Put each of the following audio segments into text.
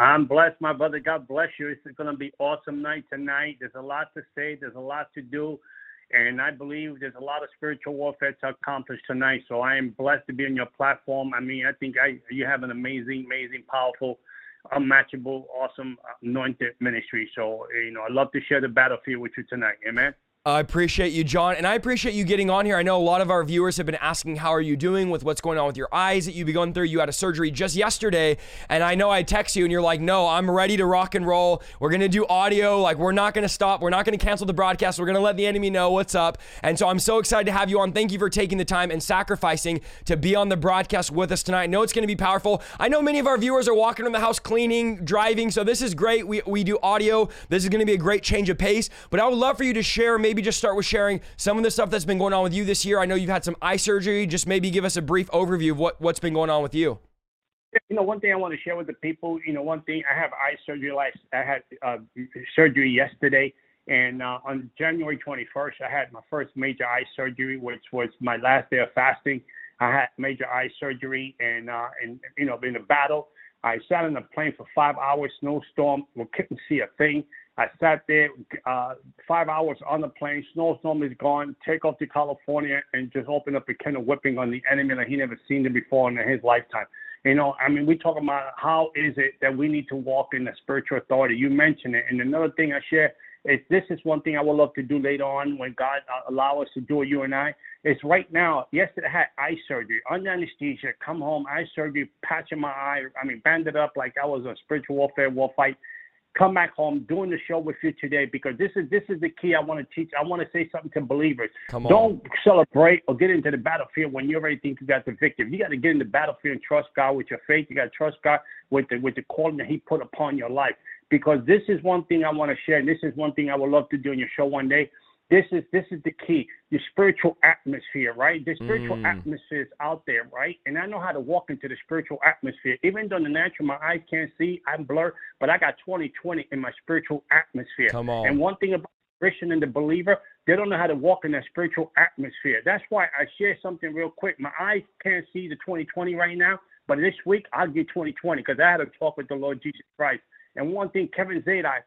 I'm blessed, my brother. God bless you. It's going to be awesome night tonight. There's a lot to say. There's a lot to do. And I believe there's a lot of spiritual warfare to accomplish tonight. So I am blessed to be on your platform. I mean, I think I, you have an amazing, amazing, powerful, unmatchable, awesome, uh, anointed ministry. So, you know, i love to share the battlefield with you tonight. Amen. I appreciate you, John, and I appreciate you getting on here. I know a lot of our viewers have been asking, How are you doing with what's going on with your eyes that you've been going through? You had a surgery just yesterday, and I know I text you, and you're like, No, I'm ready to rock and roll. We're to do audio. Like, we're not to stop. We're not to cancel the broadcast. We're to let the enemy know what's up. And so I'm so excited to have you on. Thank you for taking the time and sacrificing to be on the broadcast with us tonight. I know it's to be powerful. I know many of our viewers are walking in the house cleaning, driving, so this is great. We, we do audio. This is to be a great change of pace, but I would love for you to share maybe just start with sharing some of the stuff that's been going on with you this year. I know you've had some eye surgery. Just maybe give us a brief overview of what, what's been going on with you. You know, one thing I want to share with the people, you know, one thing I have eye surgery last, I had uh, surgery yesterday. And uh, on January 21st, I had my first major eye surgery, which was my last day of fasting. I had major eye surgery and, uh, and you know, in a battle. I sat on a plane for five hours, snowstorm, we couldn't see a thing. I sat there uh, five hours on the plane. Snowstorm is gone. Take off to California and just open up a can of whipping on the enemy that he never seen it before in his lifetime. You know, I mean, we talk about how is it that we need to walk in the spiritual authority. You mentioned it, and another thing I share is this is one thing I would love to do later on when God uh, allow us to do it. You and I. It's right now. Yesterday I had eye surgery under anesthesia. Come home, eye surgery, patching my eye. I mean, banded up like I was a spiritual warfare war fight come back home doing the show with you today because this is this is the key I want to teach. I want to say something to believers. Come on. Don't celebrate or get into the battlefield when you already think you got the victory. You got to get in the battlefield and trust God with your faith. You got to trust God with the with the calling that He put upon your life. Because this is one thing I want to share. And this is one thing I would love to do in your show one day. This is this is the key. The spiritual atmosphere, right? The spiritual mm. atmosphere is out there, right? And I know how to walk into the spiritual atmosphere. Even though the natural my eyes can't see, I'm blurred, but I got 20/20 in my spiritual atmosphere. Come on. And one thing about Christian and the believer, they don't know how to walk in that spiritual atmosphere. That's why I share something real quick. My eyes can't see the 2020 right now, but this week I'll get 2020 because I had a talk with the Lord Jesus Christ. And one thing, Kevin Zadai,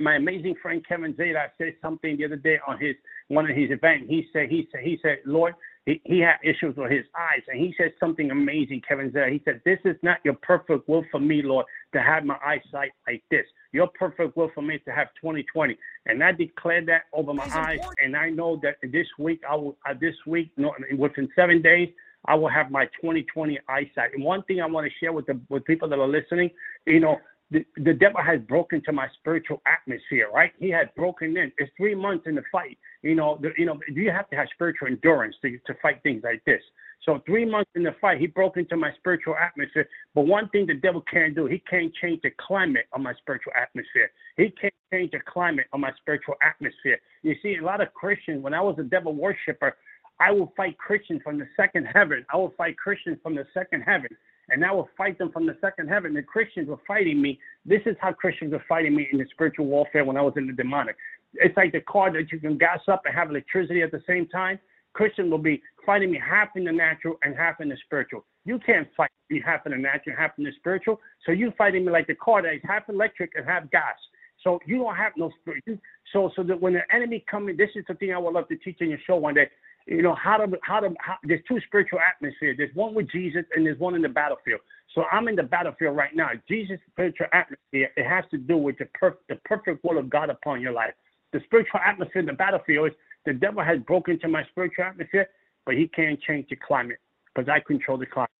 my amazing friend Kevin Zadai said something the other day on his one of his events. He said, he said, he said, Lord, he, he had issues with his eyes, and he said something amazing. Kevin Zadai. He said, "This is not your perfect will for me, Lord, to have my eyesight like this. Your perfect will for me to have 2020." And I declared that over my eyes, and I know that this week I will. Uh, this week, no, within seven days, I will have my 2020 eyesight. And one thing I want to share with the with people that are listening, you know, the, the devil has broken to my spiritual atmosphere, right? He had broken in. It's three months in the fight. You know, the, you know, you have to have spiritual endurance to, to fight things like this. So three months in the fight, he broke into my spiritual atmosphere. But one thing the devil can't do, he can't change the climate of my spiritual atmosphere. He can't change the climate of my spiritual atmosphere. You see, a lot of Christians, when I was a devil worshiper, I will fight Christians from the second heaven. I will fight Christians from the second heaven and I will fight them from the second heaven. The Christians were fighting me. This is how Christians were fighting me in the spiritual warfare when I was in the demonic. It's like the car that you can gas up and have electricity at the same time. Christian will be fighting me half in the natural and half in the spiritual. You can't fight me half in the natural half in the spiritual. So you fighting me like the car that is half electric and half gas. So you don't have no spirit. So so that when the enemy comes in, this is the thing I would love to teach in your show one day you know how to how to how, there's two spiritual atmospheres. There's one with jesus and there's one in the battlefield. So i'm in the battlefield right now. Jesus spiritual atmosphere it has to do with the, per- the perfect will of god upon your life. The spiritual atmosphere in the battlefield is the devil has broken into my spiritual atmosphere but he can't change the climate because i control the climate.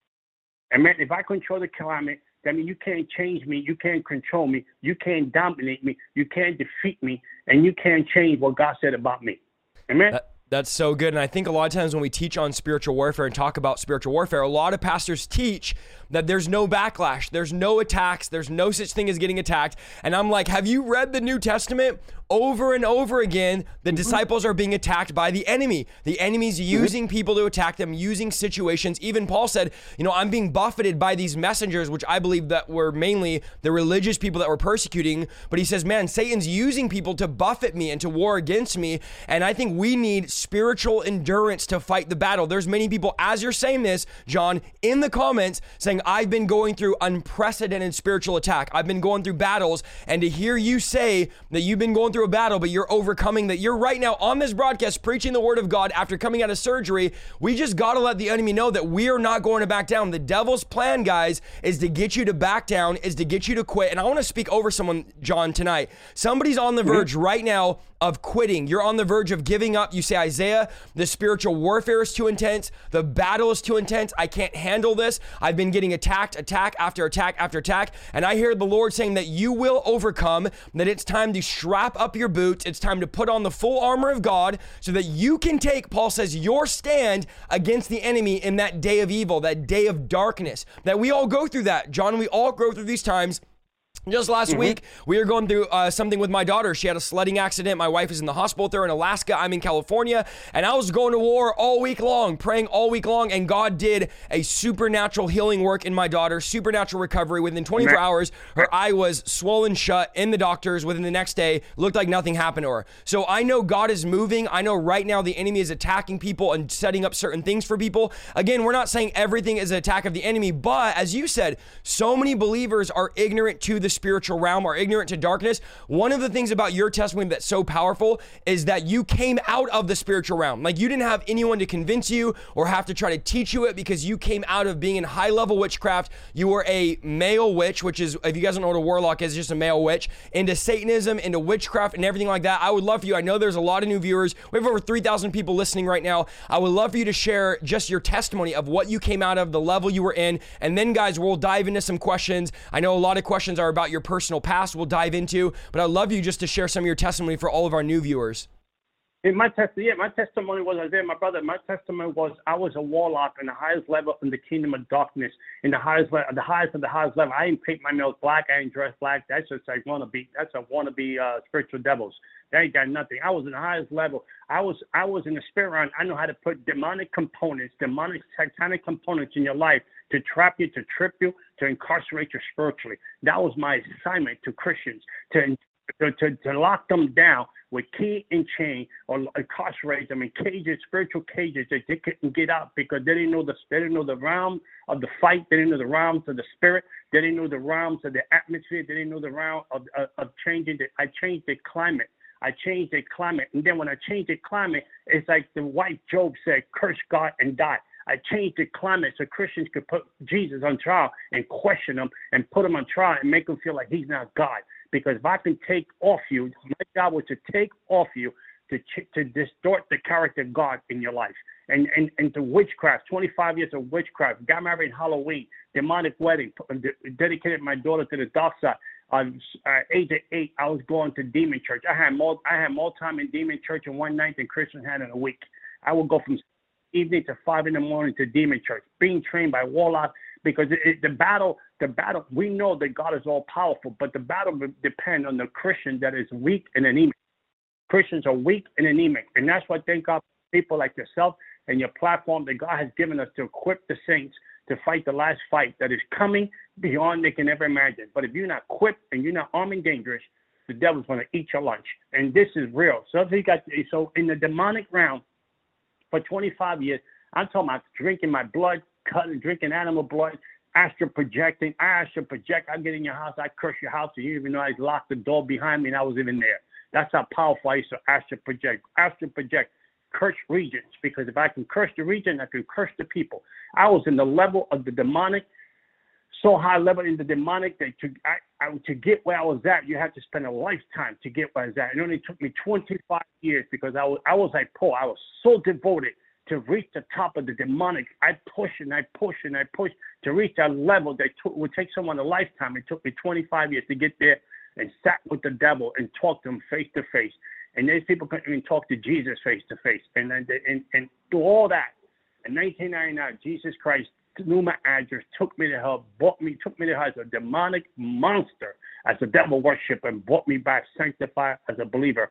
And man if i control the climate that means you can't change me you can't control me you can't dominate me you can't defeat me and you can't change what god said about me. Amen? That- That's so good. And I think a lot of times when we teach on spiritual warfare and talk about spiritual warfare, a lot of pastors teach that there's no backlash, there's no attacks, there's no such thing as getting attacked. And I'm like, have you read the New Testament? Over and over again, the mm-hmm. disciples are being attacked by the enemy. The enemy's mm-hmm. using people to attack them, using situations. Even Paul said, you know, I'm being buffeted by these messengers, which I believe that were mainly the religious people that were persecuting. But he says, man, Satan's using people to buffet me and to war against me. And I think we need spiritual endurance to fight the battle. There's many people, as you're saying this, John, in the comments saying, I've been going through unprecedented spiritual attack. I've been going through battles. And to hear you say that you've been going through a battle, but you're overcoming, that you're right now on this broadcast preaching the word of God after coming out of surgery, we just got to let the enemy know that we are not going to back down. The devil's plan, guys, is to get you to back down, is to get you to quit. And I want to speak over someone, John, tonight. Somebody's on the mm-hmm. verge right now of quitting. You're on the verge of giving up. You say, Isaiah, the spiritual warfare is too intense. The battle is too intense. I can't handle this. I've been getting attacked, attack after attack after attack. And I hear the Lord saying that you will overcome, that it's time to strap up your boots. It's time to put on the full armor of God so that you can take, Paul says, your stand against the enemy in that day of evil, that day of darkness. That we all go through that. John, we all go through these times just last mm-hmm. week, we were going through uh, something with my daughter. She had a sledding accident. My wife is in the hospital there in Alaska. I'm in California. And I was going to war all week long, praying all week long. And God did a supernatural healing work in my daughter, supernatural recovery. Within 24 hours, her eye was swollen shut in the doctors. Within the next day, looked like nothing happened to her. So I know God is moving. I know right now the enemy is attacking people and setting up certain things for people. Again, we're not saying everything is an attack of the enemy, but as you said, so many believers are ignorant to the spiritual realm are ignorant to darkness. One of the things about your testimony that's so powerful is that you came out of the spiritual realm. Like you didn't have anyone to convince you or have to try to teach you it because you came out of being in high level witchcraft. You were a male witch, which is, if you guys don't know what a warlock is, just a male witch, into Satanism, into witchcraft, and everything like that. I would love for you. I know there's a lot of new viewers. We have over 3,000 people listening right now. I would love for you to share just your testimony of what you came out of, the level you were in. And then, guys, we'll dive into some questions. I know a lot of questions are about about your personal past we'll dive into, but I'd love you just to share some of your testimony for all of our new viewers. In my test, yeah, my testimony was Isaiah, my brother. My testimony was I was a warlock in the highest level in the kingdom of darkness, in the highest level, the highest of the highest level. I didn't paint my nails black. I didn't dress black. That's just like wannabe. That's a wannabe uh, spiritual devils. They ain't got nothing. I was in the highest level. I was I was in the spirit realm. I know how to put demonic components, demonic satanic components in your life to trap you, to trip you, to incarcerate you spiritually. That was my assignment to Christians to to, to, to lock them down with key and chain or incarcerate them in cages, spiritual cages that they couldn't get out because they didn't know the they didn't know the realm of the fight, they didn't know the realms of the spirit, they didn't know the realms of the atmosphere, they didn't know the realm of, of, of changing the I changed the climate. I changed the climate. And then when I changed the climate, it's like the white Job said, curse God and die. I changed the climate so Christians could put Jesus on trial and question him and put him on trial and make him feel like he's not God. Because if I can take off you, my job was to take off you to to distort the character of God in your life. And and and to witchcraft, 25 years of witchcraft, got married Halloween, demonic wedding, dedicated my daughter to the dark side. Uh, age of eight, I was going to demon church. I had more I had more time in demon church in one night than Christian had in a week. I would go from evening to five in the morning to demon church, being trained by warlocks because it, it, the battle, the battle, we know that God is all powerful, but the battle depends on the Christian that is weak and anemic. Christians are weak and anemic, and that's why thank God people like yourself and your platform that God has given us to equip the saints to fight the last fight that is coming beyond they can ever imagine. But if you're not equipped and you're not armed and dangerous, the devil's going to eat your lunch, and this is real. So you got so in the demonic realm for 25 years. I'm talking about drinking my blood, cutting, drinking animal blood, astral projecting. I astral project. I get in your house, I curse your house, and you even know I locked the door behind me and I was even there. That's how powerful I used to astral project. Astral project, curse regions, because if I can curse the region, I can curse the people. I was in the level of the demonic, so high level in the demonic that to I, I, to get where I was at, you had to spend a lifetime to get where I was at. It only took me 25 years because I was I was like Paul. I was so devoted to reach the top of the demonic. I push and I push and I push to reach that level that t- would take someone a lifetime. It took me 25 years to get there and sat with the devil and talk to him face to face. and these people couldn't even talk to Jesus face to face. And and, and through all that, in 1999, Jesus Christ knew my address, took me to hell, bought me, took me to hell as a demonic monster, as a devil worshiper, and brought me back sanctified as a believer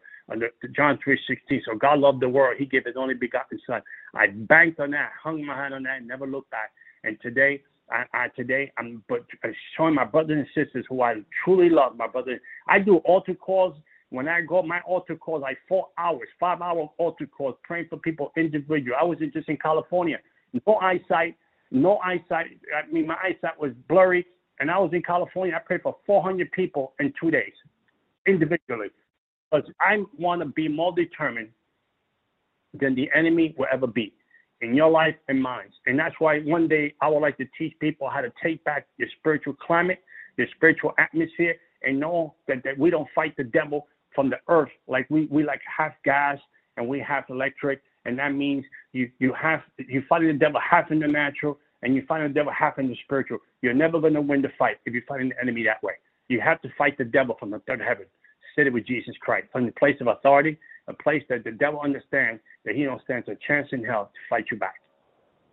John 3.16. So God loved the world. He gave his only begotten son. I banked on that, hung my hand on that, never looked back. And today, I, I today I'm but uh, showing my brothers and sisters who I truly love, my brothers. I do altar calls. When I go, my altar calls like four hours, five hour altar calls, praying for people individual. I was just in California, no eyesight, no eyesight. I mean, my eyesight was blurry, and I was in California. I prayed for 400 people in two days, individually, because I want to be more determined than the enemy will ever be in your life and mine. And that's why one day I would like to teach people how to take back your spiritual climate, your spiritual atmosphere, and know that, that we don't fight the devil from the earth like we, we like half gas and we have electric. And that means you, you have you fight the devil half in the natural and you fight the devil half in the spiritual. You're never going to win the fight if you're fighting the enemy that way. You have to fight the devil from the third heaven, seated with Jesus Christ, from the place of authority, a place that the devil understands that he don't stand a chance in hell to fight you back.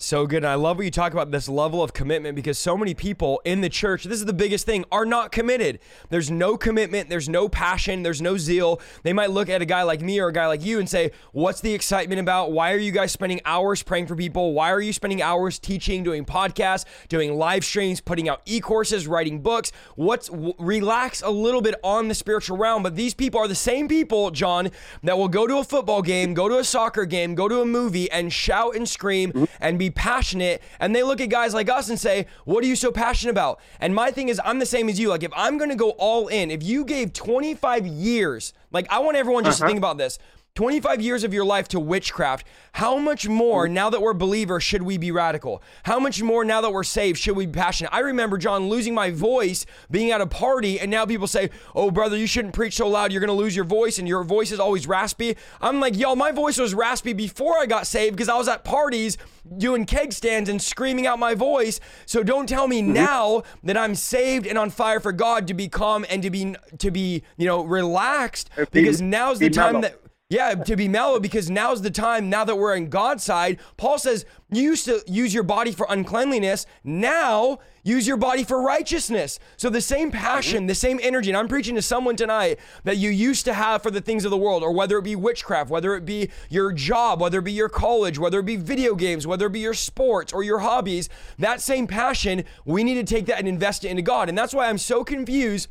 So good. And I love what you talk about this level of commitment because so many people in the church, this is the biggest thing, are not committed. There's no commitment, there's no passion, there's no zeal. They might look at a guy like me or a guy like you and say, What's the excitement about? Why are you guys spending hours praying for people? Why are you spending hours teaching, doing podcasts, doing live streams, putting out e courses, writing books? What's w- relax a little bit on the spiritual realm? But these people are the same people, John, that will go to a football game, go to a soccer game, go to a movie and shout and scream and be passionate and they look at guys like us and say, What are you so passionate about? And my thing is, I'm the same as you. Like, if I'm going to go all in, if you gave 25 years, like, I want everyone just uh-huh. to think about this. 25 years of your life to witchcraft, how much more now that we're believers should we be radical? How much more now that we're saved should we be passionate? I remember, John, losing my voice being at a party, and now people say, Oh, brother, you shouldn't preach so loud. You're going to lose your voice, and your voice is always raspy. I'm like, Y'all, my voice was raspy before I got saved because I was at parties doing keg stands and screaming out my voice. So don't tell me mm-hmm. now that I'm saved and on fire for God to be calm and to be, to be, you know, relaxed because now's the time that yeah, to be mellow because now's the time, now that we're in God's side. Paul says, you used to use your body for uncleanliness. Now use your body for righteousness. So the same passion, the same energy, and I'm preaching to someone tonight that you used to have for the things of the world, or whether it be witchcraft, whether it be your job, whether it be your college, whether it be video games, whether it be your sports or your hobbies, that same passion, we need to take that and invest it into God. And that's why I'm so confused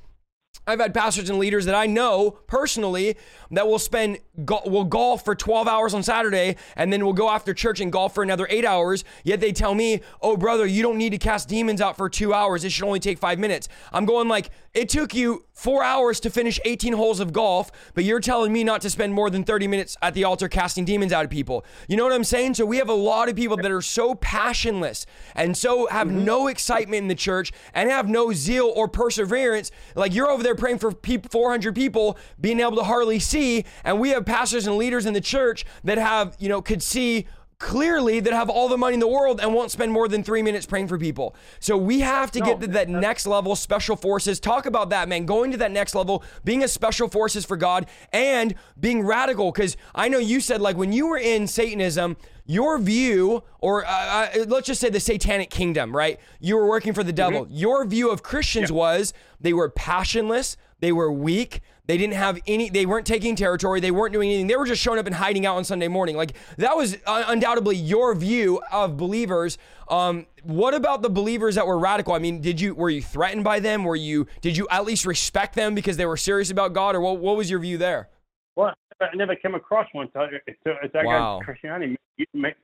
I've had pastors and leaders that I know personally that will spend go- will golf for 12 hours on Saturday and then will go after church and golf for another 8 hours. Yet they tell me oh brother you don't need to cast demons out for 2 hours. It should only take 5 minutes. I'm going like it took you 4 hours to finish 18 holes of golf but you're telling me not to spend more than 30 minutes at the altar casting demons out of people. You know what I'm saying? So we have a lot of people that are so passionless and so have mm-hmm. no excitement in the church and have no zeal or perseverance. Like you're over there praying for 400 people being able to hardly see, and we have pastors and leaders in the church that have, you know, could see clearly that have all the money in the world and won't spend more than three minutes praying for people. So we have to no, get to that next level, special forces. Talk about that, man. Going to that next level, being a special forces for God and being radical. Because I know you said, like, when you were in Satanism, your view, or uh, uh, let's just say the satanic kingdom, right? You were working for the devil. Mm-hmm. Your view of Christians yeah. was they were passionless, they were weak, they didn't have any, they weren't taking territory. They weren't doing anything. They were just showing up and hiding out on Sunday morning. Like that was uh, undoubtedly your view of believers. Um, what about the believers that were radical? I mean, did you, were you threatened by them? Were you, did you at least respect them because they were serious about God or what, what was your view there? Well, I never came across one. So it's, it's like wow. Christianity,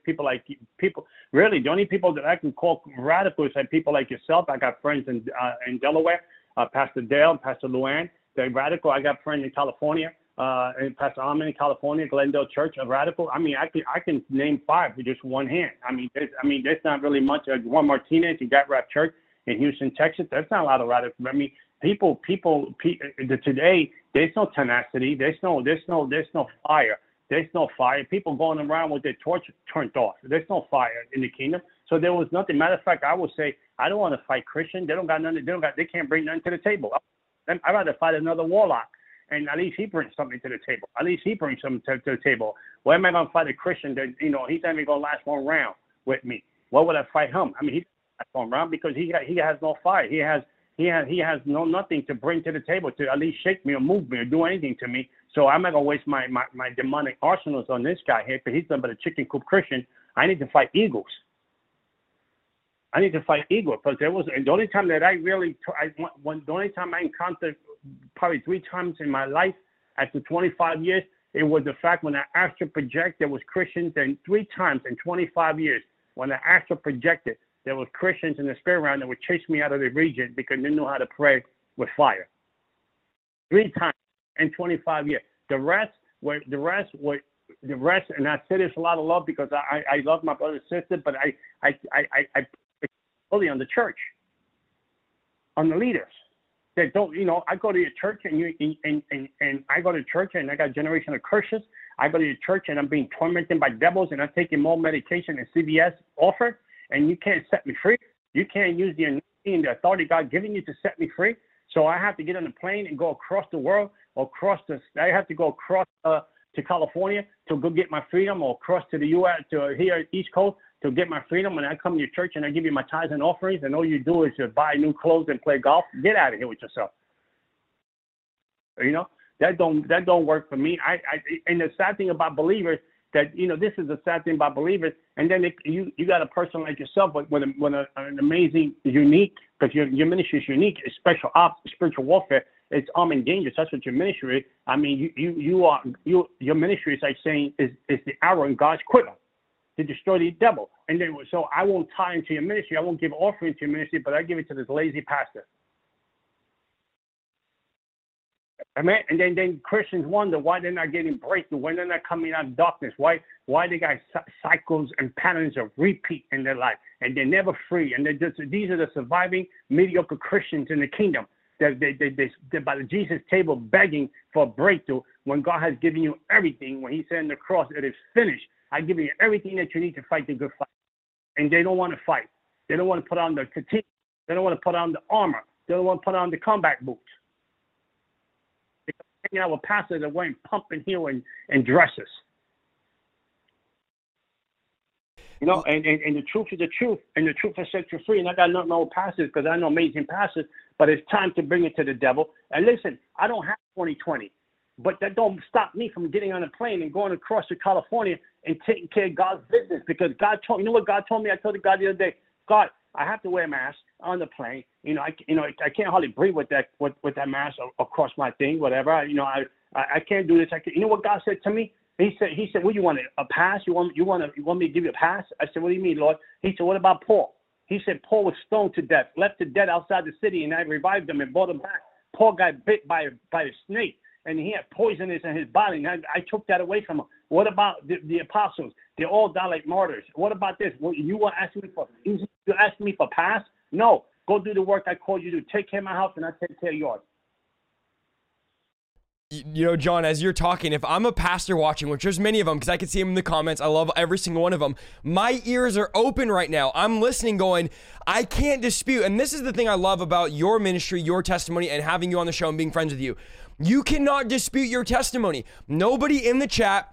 people like people, really the only people that I can call radicals are people like yourself. I got friends in, uh, in Delaware, uh, Pastor Dale, and Pastor Luann the radical. I got friends in California, uh, and Pastor Armin in California, Glendale Church of Radical. I mean, I can I can name five with just one hand. I mean, there's, I mean, there's not really much. Uh, Juan Martinez, you got Rap Church in Houston, Texas. There's not a lot of radical. I mean, people, people, people today. There's no tenacity. There's no, there's no, there's no fire. There's no fire. People going around with their torch turned off. There's no fire in the kingdom. So there was nothing. Matter of fact, I would say I don't want to fight Christian. They don't got nothing. They don't got. They can't bring nothing to the table. I'd rather fight another warlock and at least he brings something to the table. At least he brings something to, to the table. Why am I going to fight a Christian that you know he's not even going to last one round with me? Why would I fight him? I mean, he last one round because he got, he has no fight. He has he has he has no nothing to bring to the table to at least shake me or move me or do anything to me. So I'm not gonna waste my my, my demonic arsenals on this guy here because he's done but a chicken coop Christian. I need to fight eagles. I need to fight eagles because there was the only time that I really I when the only time I encountered probably three times in my life after 25 years it was the fact when I astral project there was Christians and three times in 25 years when I astral projected there was Christians in the spirit realm that would chase me out of the region because they know how to pray with fire. Three times in 25 years. The rest were the rest were the rest, and I say this a lot of love because I, I love my brother and sister, but I I I I, Fully on the church, on the leaders that don't you know I go to your church and you and and and I go to church and I got a generation of curses. I go to your church and I'm being tormented by devils and I'm taking more medication than CVS offer and you can't set me free. You can't use the anointing the authority God giving you to set me free. So I have to get on a plane and go across the world or across the. I have to go across uh, to California to go get my freedom, or across to the U.S. to here East Coast to get my freedom. And I come to your church and I give you my tithes and offerings, and all you do is to buy new clothes and play golf. Get out of here with yourself. You know that don't that don't work for me. I, I and the sad thing about believers that you know this is the sad thing about believers. And then it, you you got a person like yourself with, with, a, with a, an amazing, unique because your your ministry is unique, it's special ops, spiritual warfare. It's armed and dangerous. That's what your ministry is. I mean, you you you are you your ministry is like saying is is the arrow in God's quiver to destroy the devil. And then so I won't tie into your ministry. I won't give offering to your ministry, but I give it to this lazy pastor. Amen. And then, then Christians wonder why they're not getting breakthrough, why they're not coming out of darkness, why why they got cycles and patterns of repeat in their life, and they're never free. And they're just these are the surviving mediocre Christians in the kingdom. They're, they, they, they, they're by the Jesus table begging for breakthrough when God has given you everything. When He said on the cross, it is finished. I give you everything that you need to fight the good fight. And they don't want to fight. They don't want to put on the fatigue. They don't want to put on the armor. They don't want to put on the combat boots They're hanging out with pastors that wearing pumping heel and, and dresses. You know, and, and, and the truth is the truth, and the truth will set you free. And I got nothing wrong pastors because I know amazing pastors, but it's time to bring it to the devil. And listen, I don't have 2020, but that don't stop me from getting on a plane and going across to California and taking care of God's business because God told you know what God told me? I told God the other day, God, I have to wear a mask on the plane. You know, I you know I can't hardly breathe with that with, with that mask across my thing, whatever. You know, I I, can't do this. I can, you know what God said to me? He said He said, "What you want? A pass? You want you want to, you want me to give you a pass?" I said, "What do you mean, Lord?" He said, "What about Paul?" He said Paul was stoned to death, left to dead outside the city, and I revived him and brought him back. Paul got bit by by a snake, and he had poisonous in his body, and I, I took that away from him. What about the, the apostles? They all died like martyrs. What about this? Well, you want asking me for you ask me for pass? No, go do the work I called you to. Take care of my house, and I take care of yours. You know, John, as you're talking, if I'm a pastor watching, which there's many of them, because I can see them in the comments, I love every single one of them. My ears are open right now. I'm listening, going, I can't dispute. And this is the thing I love about your ministry, your testimony, and having you on the show and being friends with you. You cannot dispute your testimony. Nobody in the chat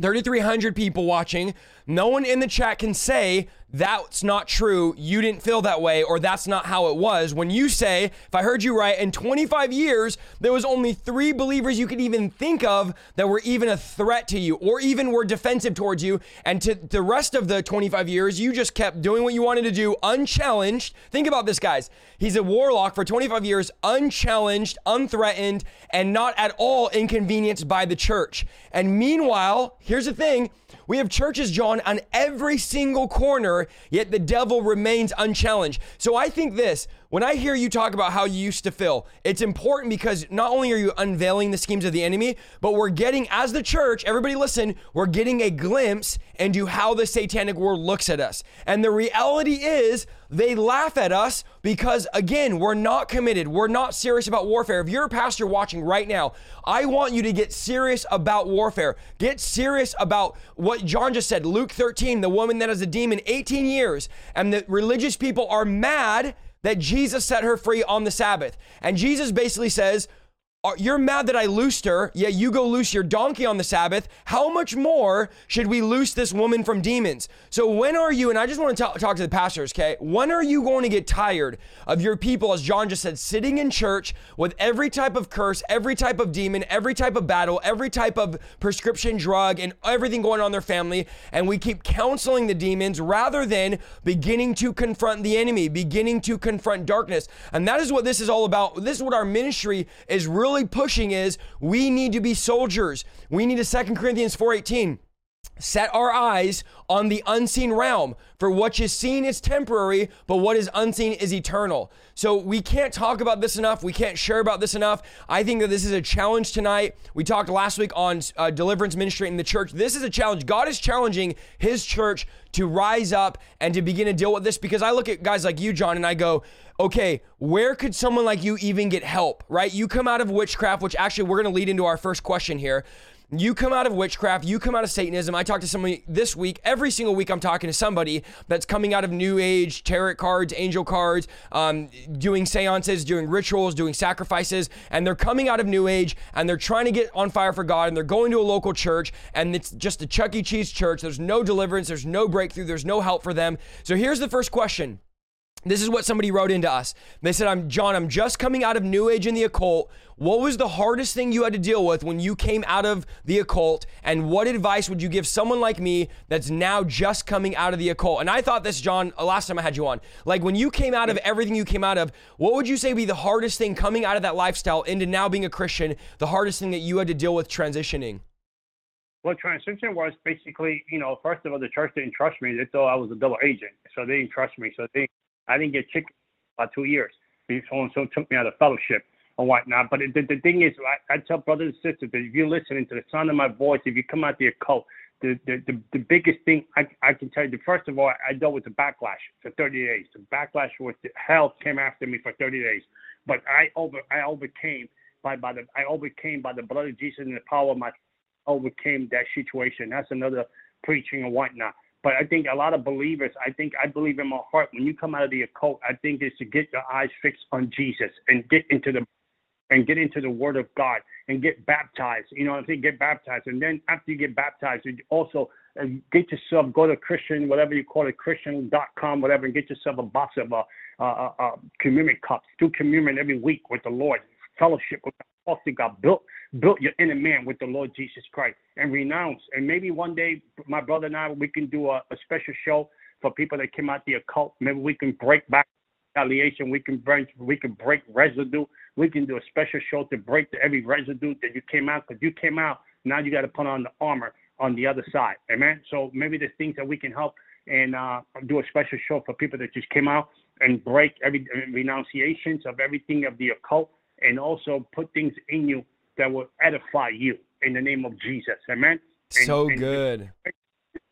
3,300 people watching. No one in the chat can say that's not true. You didn't feel that way, or that's not how it was. When you say, if I heard you right, in 25 years, there was only three believers you could even think of that were even a threat to you, or even were defensive towards you. And to the rest of the 25 years, you just kept doing what you wanted to do, unchallenged. Think about this, guys. He's a warlock for 25 years, unchallenged, unthreatened, and not at all inconvenienced by the church. And meanwhile, here's the thing we have churches, John, on every single corner, yet the devil remains unchallenged. So I think this when I hear you talk about how you used to feel, it's important because not only are you unveiling the schemes of the enemy, but we're getting, as the church, everybody listen, we're getting a glimpse into how the satanic world looks at us. And the reality is, they laugh at us because, again, we're not committed. We're not serious about warfare. If you're a pastor watching right now, I want you to get serious about warfare. Get serious about what John just said Luke 13, the woman that has a demon 18 years, and the religious people are mad that Jesus set her free on the Sabbath. And Jesus basically says, You're mad that I loosed her, yet you go loose your donkey on the Sabbath. How much more should we loose this woman from demons? So, when are you, and I just want to talk, to the pastors, okay? When are you going to get tired of your people, as John just said, sitting in church with every type of curse, every type of demon, every type of battle, every type of prescription drug, and everything going on in their family, and we keep counseling the demons rather than beginning to confront the enemy, beginning to confront darkness? And that is what this is all about. This is what our ministry is really pushing is we need to be soldiers. We need to 2 Corinthians 4:18 set our eyes on the unseen realm. For what is seen is temporary, but what is unseen is eternal. So we can't talk about this enough. We can't share about this enough. I think that this is a challenge tonight. We talked last week on uh, deliverance ministry in the church. This is a challenge. God is challenging his church to rise up and to begin to deal with this because I look at guys like you, John, and I go, okay, where could someone like you even get help, right? You come out of witchcraft, which actually we're going to lead into our first question here. You come out of witchcraft, you come out of Satanism. I talked to somebody this week. Every single week, I'm talking to somebody that's coming out of New Age, tarot cards, angel cards, um, doing seances, doing rituals, doing sacrifices, and they're coming out of New Age and they're trying to get on fire for God and they're going to a local church and it's just a Chuck E. Cheese church. There's no deliverance, there's no breakthrough, there's no help for them. So here's the first question. This is what somebody wrote into us. They said, I'm John, I'm just coming out of New Age and the occult. What was the hardest thing you had to deal with when you came out of the occult? And what advice would you give someone like me that's now just coming out of the occult? And I thought this, John, uh, last time I had you on. Like when you came out of everything you came out of, what would you say be the hardest thing coming out of that lifestyle into now being a Christian, the hardest thing that you had to deal with transitioning? Well, transition was basically, you know, first of all, the church didn't trust me. They thought I was a double agent, so they didn't trust me. So they, I didn't get chicken about two years. So and so took me out of fellowship and whatnot. But the, the thing is, I, I tell brothers and sisters that if you're listening to the sound of my voice, if you come out the occult, the, the, the, the biggest thing I, I can tell you, the first of all, I dealt with the backlash for 30 days. The backlash was the hell came after me for 30 days. But I over I overcame by by the I overcame by the blood of Jesus and the power of my overcame that situation. That's another preaching and whatnot. But I think a lot of believers, I think I believe in my heart, when you come out of the occult, I think is to get your eyes fixed on Jesus and get into the and get into the Word of God and get baptized. You know, I think get baptized, and then after you get baptized, you also uh, get yourself go to Christian, whatever you call it, Christian.com, whatever, and get yourself a box of uh, uh, uh, uh communion cups. Do communion every week with the Lord, fellowship with the God, built built your inner man with the Lord Jesus Christ, and renounce. And maybe one day, my brother and I, we can do a, a special show for people that came out the occult. Maybe we can break back retaliation. We can break, we can break residue. We can do a special show to break every residue that you came out because you came out. Now you got to put on the armor on the other side. Amen. So maybe there's things that we can help and uh, do a special show for people that just came out and break every renunciations of everything of the occult and also put things in you that will edify you in the name of Jesus. Amen. And, so and good.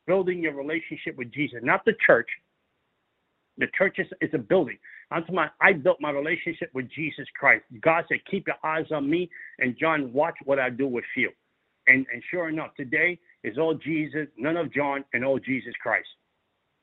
Building your relationship with Jesus, not the church. The church is, is a building. About, I built my relationship with Jesus Christ. God said, keep your eyes on me. And John, watch what I do with you. And, and sure enough, today is all Jesus, none of John, and all Jesus Christ.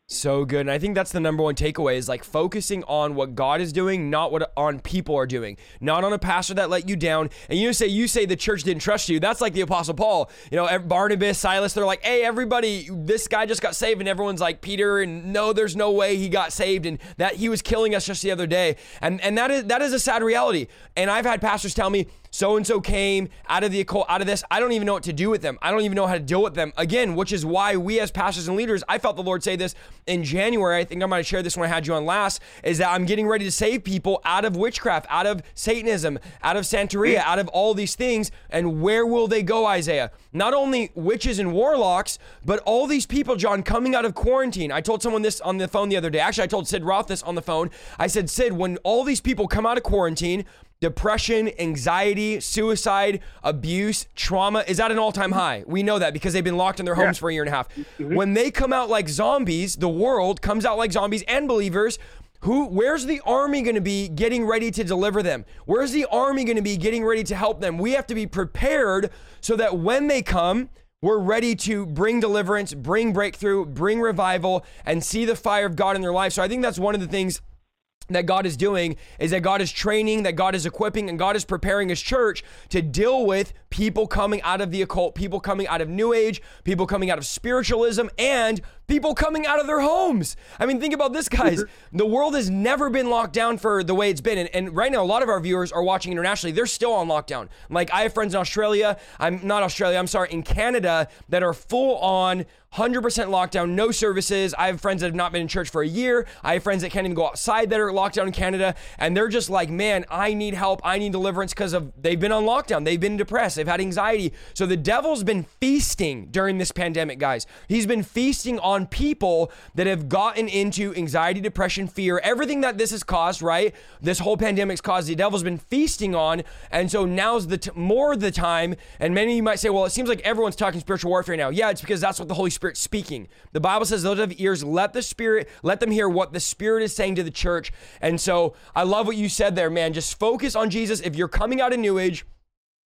So good. And I think that's the number one takeaway is like focusing on what God is doing, not what on people are doing. Not on a pastor that let you down. And you say you say the church didn't trust you. That's like the apostle Paul. You know, Barnabas, Silas, they're like, "Hey, everybody, this guy just got saved." And everyone's like, "Peter, and no, there's no way he got saved." And that he was killing us just the other day. And and that is that is a sad reality. And I've had pastors tell me, so and so came out of the occult, out of this. I don't even know what to do with them. I don't even know how to deal with them. Again, which is why we as pastors and leaders, I felt the Lord say this in January. I think I might have shared this when I had you on last, is that I'm getting ready to save people out of witchcraft, out of Satanism, out of Santeria, out of all these things. And where will they go, Isaiah? Not only witches and warlocks, but all these people, John, coming out of quarantine. I told someone this on the phone the other day. Actually, I told Sid Roth this on the phone. I said, Sid, when all these people come out of quarantine, depression, anxiety, suicide, abuse, trauma is at an all time high. We know that because they've been locked in their homes yeah. for a year and a half. Mm-hmm. When they come out like zombies, the world comes out like zombies and believers. Who, where's the army going to be getting ready to deliver them? Where's the army going to be getting ready to help them? We have to be prepared so that when they come, we're ready to bring deliverance, bring breakthrough, bring revival, and see the fire of God in their life. So I think that's one of the things that God is doing is that God is training, that God is equipping, and God is preparing his church to deal with people coming out of the occult, people coming out of New Age, people coming out of spiritualism, and people coming out of their homes. I mean, think about this, guys. The world has never been locked down for the way it's been. And, and, right now, a lot of our viewers are watching internationally. They're still on lockdown. Like, I have friends in Australia, I'm not Australia, I'm sorry, in Canada that are full on 100% lockdown, no services. I have friends that have not been in church for a year. I have friends that can't even go outside that are locked down in Canada. And they're just like, man, I need help. I need deliverance because of they've been on lockdown. They've been depressed. They've had anxiety. So the devil's been feasting during this pandemic, guys. He's been feasting on people that have gotten into anxiety, depression, fear, everything that this has caused, right? This whole pandemic's caused, the devil's been feasting on. And so now's the t- more the time. And many of you might say, well, it seems like everyone's talking spiritual warfare now. Yeah, it's because that's what the Holy Spirit Spirit speaking. The Bible says those have ears, let the Spirit, let them hear what the Spirit is saying to the church. And so I love what you said there, man. Just focus on Jesus. If you're coming out of New Age,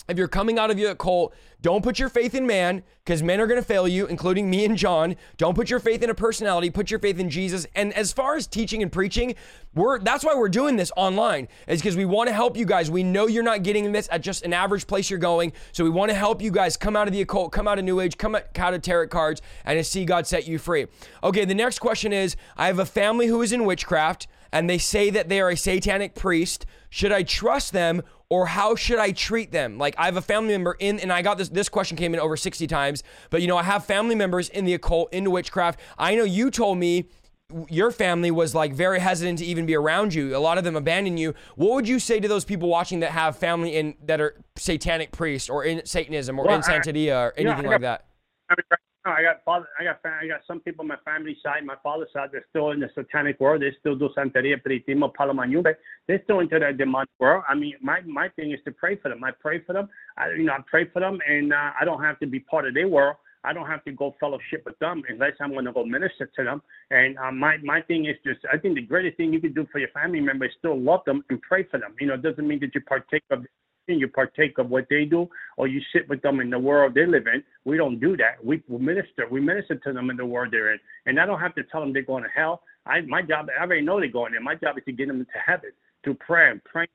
if you're coming out of your cult, don't put your faith in man because men are going to fail you, including me and John. Don't put your faith in a personality. Put your faith in Jesus. And as far as teaching and preaching, we're that's why we're doing this online. Is because we want to help you guys. We know you're not getting this at just an average place you're going, so we want to help you guys come out of the occult, come out of New Age, come out of tarot cards, and to see God set you free. Okay, the next question is: I have a family who is in witchcraft, and they say that they are a satanic priest. Should I trust them? Or how should I treat them? Like I have a family member in, and I got this. This question came in over 60 times, but you know I have family members in the occult, into witchcraft. I know you told me your family was like very hesitant to even be around you. A lot of them abandoned you. What would you say to those people watching that have family in that are satanic priests or in Satanism or well, in Santeria or anything like that? I got father. I got I got some people on my family side, my father's side. They're still in the satanic world. They still do santeria, pritismo, Palo Mayombe. They're still into that demonic world. I mean, my my thing is to pray for them. I pray for them. I you know I pray for them, and uh, I don't have to be part of their world. I don't have to go fellowship with them unless I'm going to go minister to them. And uh, my my thing is just I think the greatest thing you can do for your family member is still love them and pray for them. You know, it doesn't mean that you partake of you partake of what they do, or you sit with them in the world they live in. We don't do that. We, minister. We minister to them in the world they're in, and I don't have to tell them they're going to hell. I my job. I already know they're going there. My job is to get them to heaven through prayer and praying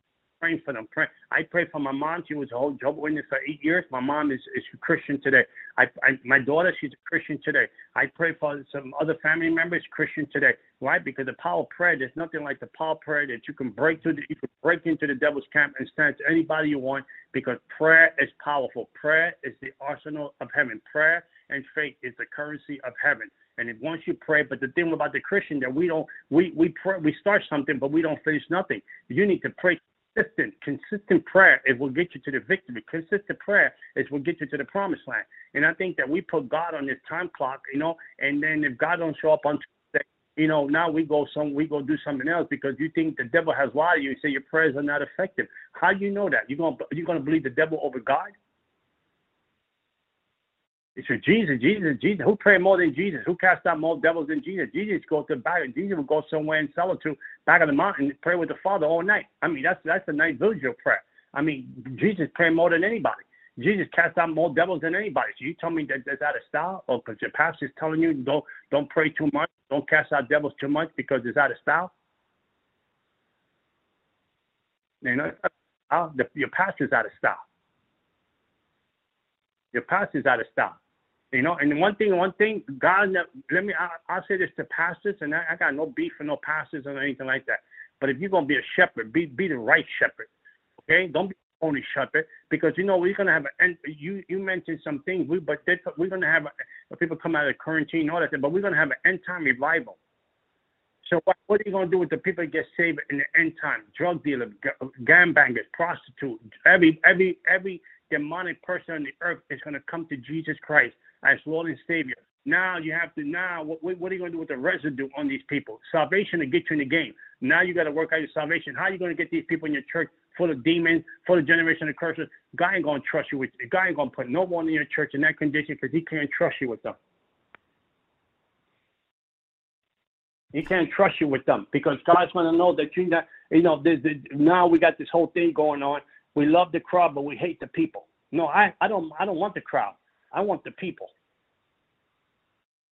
praying for them. Pray, I pray for my mom. She was a whole Jehovah's Witness for eight years. My mom is, is a Christian today. I, I, my daughter, she's a Christian today. I pray for some other family members, Christian today. Why? Because the power of prayer, there's nothing like the power of prayer that you can break through. The, you can break into the devil's camp and stand to anybody you want. Because prayer is powerful. Prayer is the arsenal of heaven. Prayer and faith is the currency of heaven. And if once you pray, but the thing about the Christian that we don't, we we pray, we start something, but we don't finish nothing. You need to pray consistent, consistent prayer is will get you to the victory. Consistent prayer is will get you to the promised land. And I think that we put God on this time clock, you know, and then if God don't show up on Tuesday, you know, now we go some we go do something else because you think the devil has lied to you and say your prayers are not effective. How do you know that? You gonna you gonna believe the devil over God? It's for Jesus, Jesus, Jesus. Who prayed more than Jesus? Who cast out more devils than Jesus? Jesus go to the back. Jesus would go somewhere in solitude, back of the mountain, and pray with the Father all night. I mean, that's that's a night visual prayer. I mean, Jesus prayed more than anybody. Jesus cast out more devils than anybody. So you tell me that that's out of style, or because your pastor's telling you don't don't pray too much, don't cast out devils too much because it's out of style. You know, the, your pastor's out of style. Your pastor's out of style. You know, and one thing, one thing, God, let me, I, will say this to pastors, and I, I got no beef for no pastors or anything like that. But if you're gonna be a shepherd, be be the right shepherd. Okay, don't be only shepherd because you know we're gonna have and you you mentioned some things, we but we're gonna have a, people come out of quarantine, all that, but we're gonna have an end time revival. So what, what are you going to do with the people that get saved in the end time? Drug dealers, gangbangers, prostitutes, every every every demonic person on the earth is going to come to Jesus Christ as Lord and Savior. Now you have to now what, what are you going to do with the residue on these people? Salvation to get you in the game. Now you got to work out your salvation. How are you going to get these people in your church full of demons, full of generation of curses? God ain't going to trust you with. God ain't going to put no one in your church in that condition because He can't trust you with them. He can't trust you with them because God's going to know that you not, you know, now we got this whole thing going on. We love the crowd, but we hate the people. No, I, I don't I don't want the crowd. I want the people.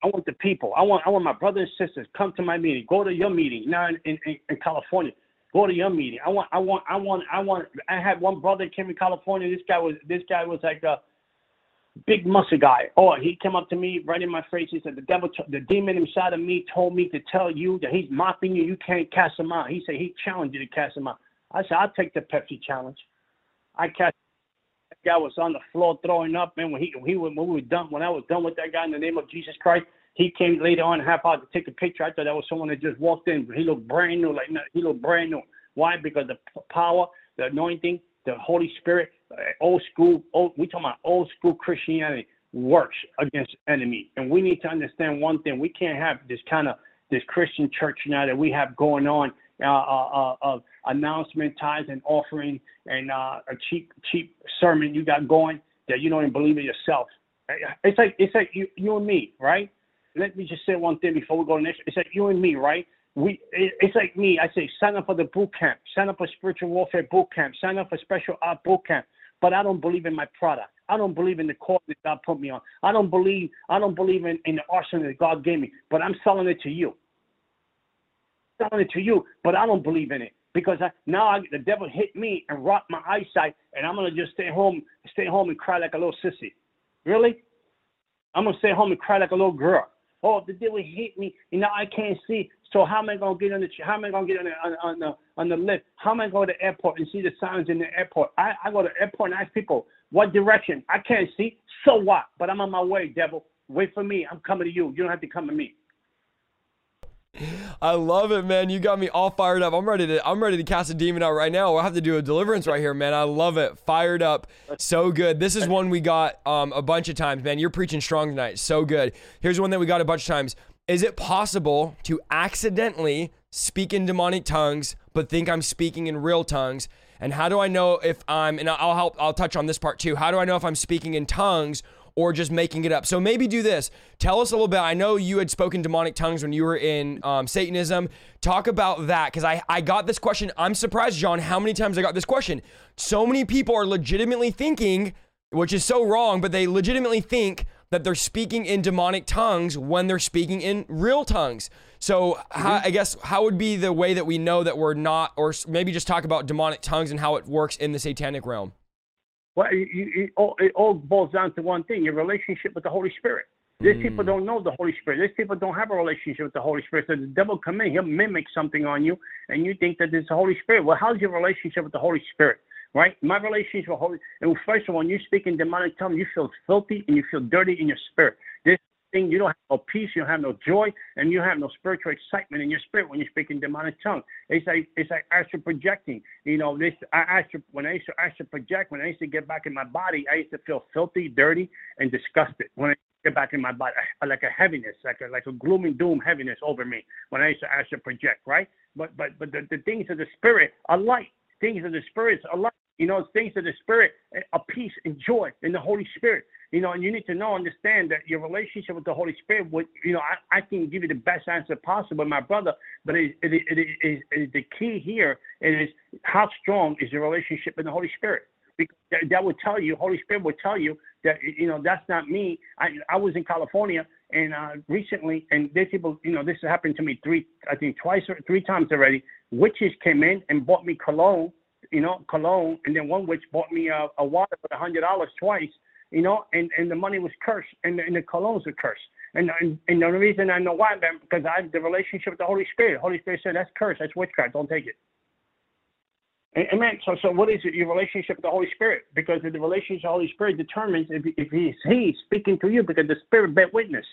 I want the people. I want I want my brothers and sisters come to my meeting. Go to your meeting now in, in, in California. Go to your meeting. I want, I want, I want, I want. I had one brother came in California. This guy was, this guy was like a big muscle guy. Oh, he came up to me right in my face. He said, "The devil, the demon inside of me, told me to tell you that he's mocking you. You can't cast him out." He said he challenged you to cast him out. I said, "I'll take the Pepsi challenge." I cast. Guy was on the floor throwing up, man. When he, he when we were done, when I was done with that guy in the name of Jesus Christ, he came later on half hour to take a picture. I thought that was someone that just walked in. He looked brand new, like he looked brand new. Why? Because the power, the anointing, the Holy Spirit, uh, old school, old, we talking about old school Christianity works against enemy. And we need to understand one thing: we can't have this kind of this Christian church now that we have going on uh, uh, uh, of announcement, tithes, and offering, and uh, a cheap cheap sermon you got going that you don't even believe in yourself. It's like it's like you, you and me, right? let me just say one thing before we go to next. It's like you and me, right? We it's like me. I say sign up for the boot camp, sign up for spiritual warfare boot camp, sign up for special art boot camp. But I don't believe in my product. I don't believe in the course that God put me on. I don't believe I don't believe in, in the arsenal that God gave me. But I'm selling it to you. Selling it to you, but I don't believe in it because I, now I, the devil hit me and rocked my eyesight, and I'm gonna just stay home, stay home and cry like a little sissy. Really? I'm gonna stay home and cry like a little girl. Oh, the devil hit me, and now I can't see. So how am I gonna get on the how am I gonna get on the on, on the on the lift? How am I going to go to the airport and see the signs in the airport? I, I go to the airport and ask people what direction. I can't see. So what? But I'm on my way, devil. Wait for me. I'm coming to you. You don't have to come to me. I love it, man. You got me all fired up. I'm ready to I'm ready to cast a demon out right now. We'll have to do a deliverance right here, man. I love it. Fired up. So good. This is one we got um, a bunch of times, man. You're preaching strong tonight. So good. Here's one that we got a bunch of times. Is it possible to accidentally speak in demonic tongues but think I'm speaking in real tongues? And how do I know if I'm and I'll help I'll touch on this part too. How do I know if I'm speaking in tongues or just making it up. So maybe do this. Tell us a little bit. I know you had spoken demonic tongues when you were in um, Satanism. Talk about that because I, I got this question. I'm surprised, John, how many times I got this question. So many people are legitimately thinking, which is so wrong, but they legitimately think that they're speaking in demonic tongues when they're speaking in real tongues. So mm-hmm. how, I guess how would be the way that we know that we're not, or maybe just talk about demonic tongues and how it works in the satanic realm? Well, it, it, all, it all boils down to one thing: your relationship with the Holy Spirit. These mm. people don't know the Holy Spirit. These people don't have a relationship with the Holy Spirit. So the devil come in, he'll mimic something on you, and you think that it's the Holy Spirit. Well, how's your relationship with the Holy Spirit? Right? My relationship with Holy and first of all, when you speak in demonic tongue, you feel filthy and you feel dirty in your spirit. Thing you don't have no peace, you don't have no joy, and you have no spiritual excitement in your spirit when you speak in demonic tongue. It's like it's like astral projecting. You know, this I astral when I used to astral project, when I used to get back in my body, I used to feel filthy, dirty, and disgusted. When I get back in my body, like a heaviness, like a like a gloom and doom heaviness over me when I used to astral project, right? But but but the, the things of the spirit are light. Things of the spirit are light. You know, things of the spirit, a peace and joy in the Holy Spirit. You know, and you need to know, understand that your relationship with the Holy Spirit, would, you know, I, I can give you the best answer possible, my brother, but it, it, it, it, is, it is the key here is how strong is your relationship in the Holy Spirit? Because that would tell you, Holy Spirit would tell you that, you know, that's not me. I, I was in California and uh, recently, and these people, you know, this happened to me three, I think twice or three times already. Witches came in and bought me cologne, you know, cologne, and then one witch bought me a, a water for a hundred dollars twice you know, and, and the money was cursed, and the, and the colognes were cursed. And, and, and the reason I know why, man, because I have the relationship with the Holy Spirit. Holy Spirit said, that's cursed, that's witchcraft, don't take it. Amen. So, so what is it? Your relationship with the Holy Spirit, because the relationship with the Holy Spirit determines if, if he's he speaking to you, because the Spirit bear witness.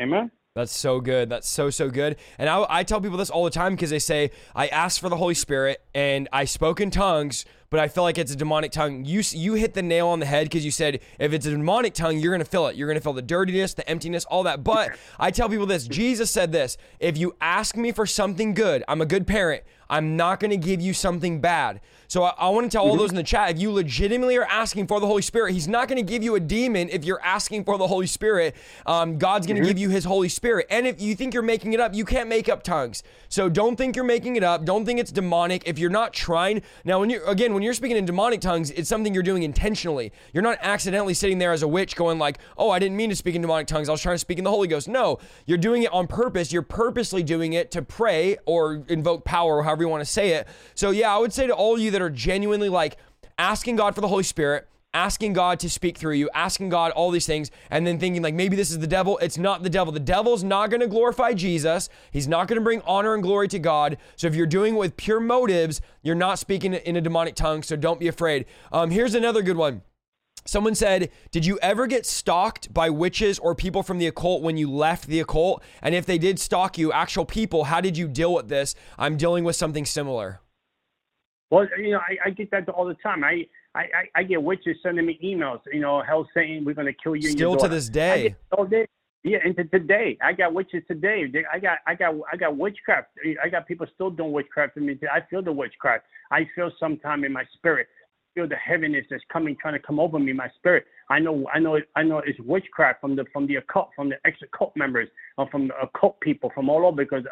Amen. That's so good. That's so, so good. And I, I tell people this all the time because they say, I asked for the Holy Spirit and I spoke in tongues, but I feel like it's a demonic tongue. You you hit the nail on the head because you said if it's a demonic tongue, you're gonna feel it. You're gonna feel the dirtiness, the emptiness, all that. But I tell people this: Jesus said this: If you ask me for something good, I'm a good parent. I'm not going to give you something bad. So I, I want to tell all those in the chat if you legitimately are asking for the Holy Spirit, He's not going to give you a demon if you're asking for the Holy Spirit. Um, God's going to give you His Holy Spirit. And if you think you're making it up, you can't make up tongues. So don't think you're making it up. Don't think it's demonic. If you're not trying, now when you're again when you're speaking in demonic tongues, it's something you're doing intentionally. You're not accidentally sitting there as a witch going like, "Oh, I didn't mean to speak in demonic tongues. I was trying to speak in the Holy Ghost." No, you're doing it on purpose. You're purposely doing it to pray or invoke power, or however you want to say it. So yeah, I would say to all of you that are genuinely like asking God for the Holy Spirit, asking God to speak through you, asking God all these things, and then thinking like maybe this is the devil. It's not the devil. The devil's not going to glorify Jesus. He's not going to bring honor and glory to God. So if you're doing it with pure motives, you're not speaking in a demonic tongue. So don't be afraid. Um, here's another good one. Someone said, Did you ever get stalked by witches or people from the occult when you left the occult? And if they did stalk you, actual people, how did you deal with this? I'm dealing with something similar. Well, you know, I, I get that all the time. I, I, I get witches sending me emails, you know, hell saying we're going to kill you. Still to this day. all day. Yeah, and to today, I got witches today. I got, I got, I got witchcraft. I got people still doing witchcraft to me. I feel the witchcraft. I feel sometime in my spirit feel the heaviness that's coming, trying to come over me, my spirit. I know, I know, I know it's witchcraft from the from the occult, from the ex-occult members, or from the occult people from all over. Because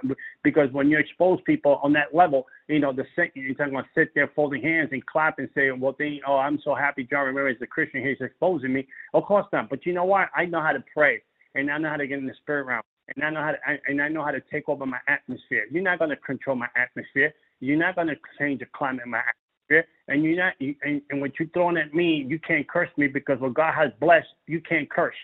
because when you expose people on that level, you know the you're going to sit there folding hands and clap and say, well, they, oh, I'm so happy John Ramirez, a Christian, he's exposing me. Of course not. But you know what? I know how to pray, and I know how to get in the spirit realm and I know how to and I know how to take over my atmosphere. You're not going to control my atmosphere. You're not going to change the climate in my and you're not, and, and what you're throwing at me, you can't curse me because what God has blessed, you can't curse.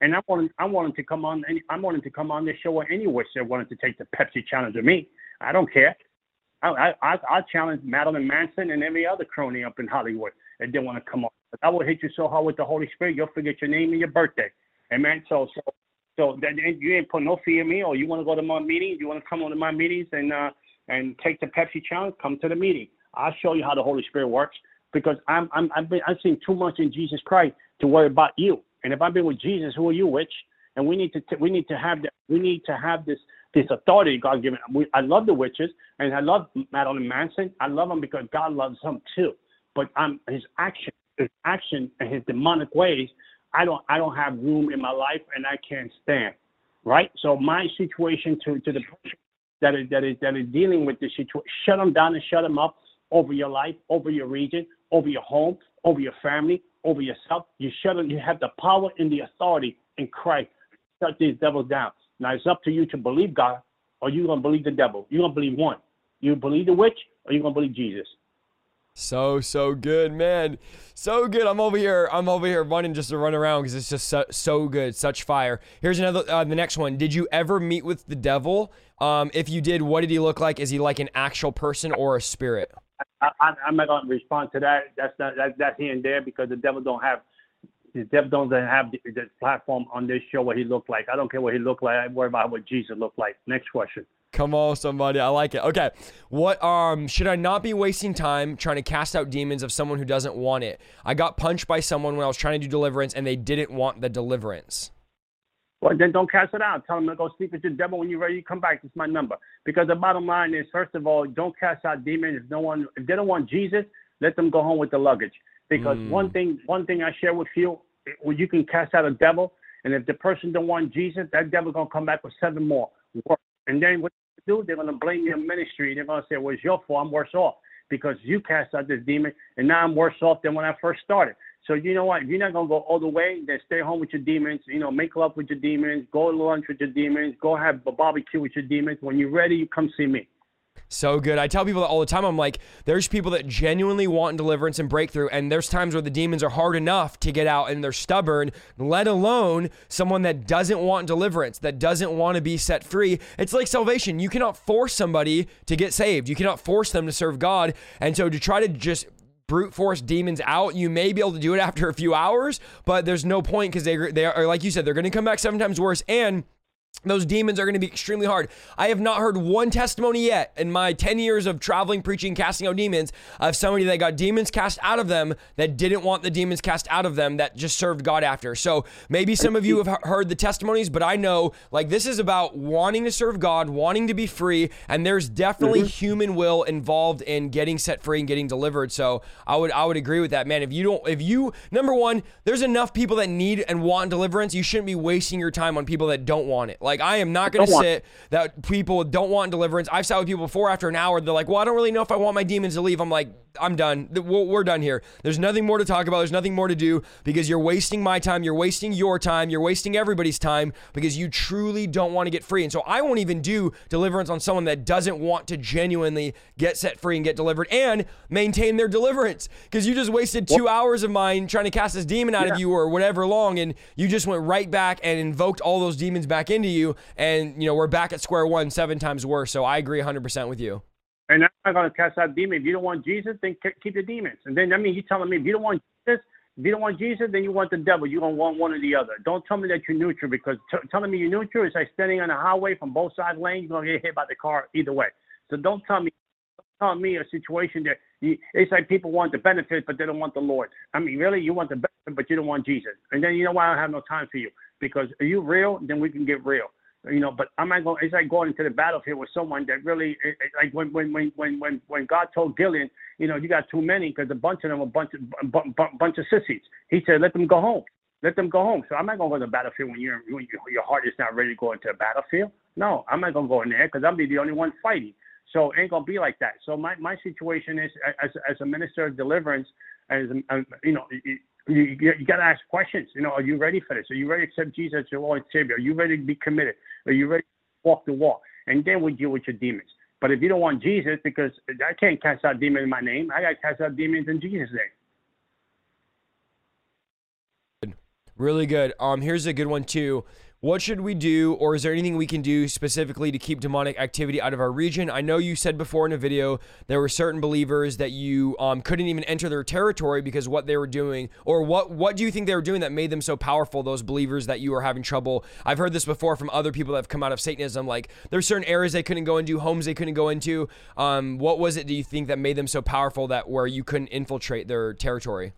And I wanted, I wanted to come on, I wanted to come on this show anyway. So I wanted to take the Pepsi challenge of me. I don't care. I, I, I challenge Marilyn Manson and every other crony up in Hollywood that didn't want to come on. I will hit you so hard with the Holy Spirit, you'll forget your name and your birthday. Amen. So, so, so that you ain't put no fear in me, or you want to go to my meetings, you want to come on to my meetings and uh and take the Pepsi challenge, come to the meeting. I'll show you how the Holy Spirit works because I'm I'm I've been I've seen too much in Jesus Christ to worry about you. And if I've been with Jesus, who are you, witch? And we need to t- we need to have the, we need to have this this authority God given. We, I love the witches and I love Marilyn Manson. I love him because God loves him too. But I'm his action, his action and his demonic ways. I don't I don't have room in my life and I can't stand. Right. So my situation to to the person that is that is that is dealing with this situation, shut them down and shut them up over your life, over your region, over your home, over your family, over yourself. You shut you have the power and the authority in Christ. Shut these devils down. Now it's up to you to believe God or you're gonna believe the devil. You're gonna believe one. You believe the witch or you're gonna believe Jesus. So so good, man. So good. I'm over here. I'm over here running just to run around because it's just so, so, good. Such fire. Here's another. Uh, the next one. Did you ever meet with the devil? Um, if you did, what did he look like? Is he like an actual person or a spirit? I, am not going to respond to that. That's not that, that's here and there because the devil don't have the devil doesn't have the, the, platform on this show what he looked like. I don't care what he looked like. I worry about what Jesus looked like. Next question. Come on, somebody. I like it. Okay. What um should I not be wasting time trying to cast out demons of someone who doesn't want it? I got punched by someone when I was trying to do deliverance and they didn't want the deliverance. Well, then don't cast it out. Tell them to go sleep with your devil when you're ready to come back. It's my number. Because the bottom line is, first of all, don't cast out demons. If no one, if they don't want Jesus, let them go home with the luggage. Because mm. one thing, one thing I share with you, well, you can cast out a devil, and if the person don't want Jesus, that devil gonna come back with seven more. And then what they do? They're gonna blame your ministry. They're gonna say, "Well, it's your fault. I'm worse off because you cast out this demon, and now I'm worse off than when I first started." So you know what? If you're not gonna go all the way, then stay home with your demons. You know, make love with your demons. Go to lunch with your demons. Go have a barbecue with your demons. When you're ready, you come see me. So good. I tell people that all the time. I'm like, there's people that genuinely want deliverance and breakthrough, and there's times where the demons are hard enough to get out and they're stubborn, let alone someone that doesn't want deliverance, that doesn't want to be set free. It's like salvation. You cannot force somebody to get saved, you cannot force them to serve God. And so to try to just brute force demons out. You may be able to do it after a few hours, but there's no point because they they are like you said they're going to come back seven times worse and those demons are going to be extremely hard. I have not heard one testimony yet in my 10 years of traveling, preaching, casting out demons of somebody that got demons cast out of them that didn't want the demons cast out of them that just served God after. So maybe some of you have heard the testimonies, but I know like this is about wanting to serve God, wanting to be free, and there's definitely mm-hmm. human will involved in getting set free and getting delivered. So I would I would agree with that, man. If you don't if you number 1, there's enough people that need and want deliverance, you shouldn't be wasting your time on people that don't want it. Like I am not going to sit that people don't want deliverance. I've sat with people before after an hour. They're like, "Well, I don't really know if I want my demons to leave." I'm like, "I'm done. We're done here. There's nothing more to talk about. There's nothing more to do because you're wasting my time. You're wasting your time. You're wasting everybody's time because you truly don't want to get free." And so I won't even do deliverance on someone that doesn't want to genuinely get set free and get delivered and maintain their deliverance because you just wasted two hours of mine trying to cast this demon out yeah. of you or whatever long, and you just went right back and invoked all those demons back into you and you know we're back at square one, seven times worse. So I agree 100% with you. And I'm not going to cast out demons. If you don't want Jesus, then keep the demons. And then I mean, you telling me if you don't want Jesus, if you don't want Jesus, then you want the devil. You're going to want one or the other. Don't tell me that you're neutral because t- telling me you're neutral is like standing on a highway from both sides lane. You're going to get hit by the car either way. So don't tell me tell me a situation that you, it's like people want the benefit, but they don't want the Lord. I mean, really, you want the benefit, but you don't want Jesus. And then you know why I don't have no time for you because are you real? Then we can get real you know, but I'm not going. It's like going into the battlefield with someone that really, like when when when when when when God told Gideon, you know, you got too many because a bunch of them a bunch of b- bunch of sissies. He said, let them go home. Let them go home. So I'm not going to go to the battlefield when you're when your heart is not ready to go into a battlefield. No, I'm not going to go in there because I'll be the only one fighting. So it ain't gonna be like that. So my, my situation is as as a minister of deliverance, as um, you know, you, you, you got to ask questions. You know, are you ready for this? Are you ready to accept Jesus as your Lord and Savior? Are you ready to be committed? Are you ready to walk the walk? And then we deal with your demons. But if you don't want Jesus, because I can't cast out demons in my name, I got to cast out demons in Jesus' name. Really good. Um, here's a good one too. What should we do, or is there anything we can do specifically to keep demonic activity out of our region? I know you said before in a video there were certain believers that you um, couldn't even enter their territory because what they were doing, or what what do you think they were doing that made them so powerful? Those believers that you were having trouble. I've heard this before from other people that have come out of Satanism. Like there's certain areas they couldn't go into, homes they couldn't go into. Um, what was it? Do you think that made them so powerful that where you couldn't infiltrate their territory?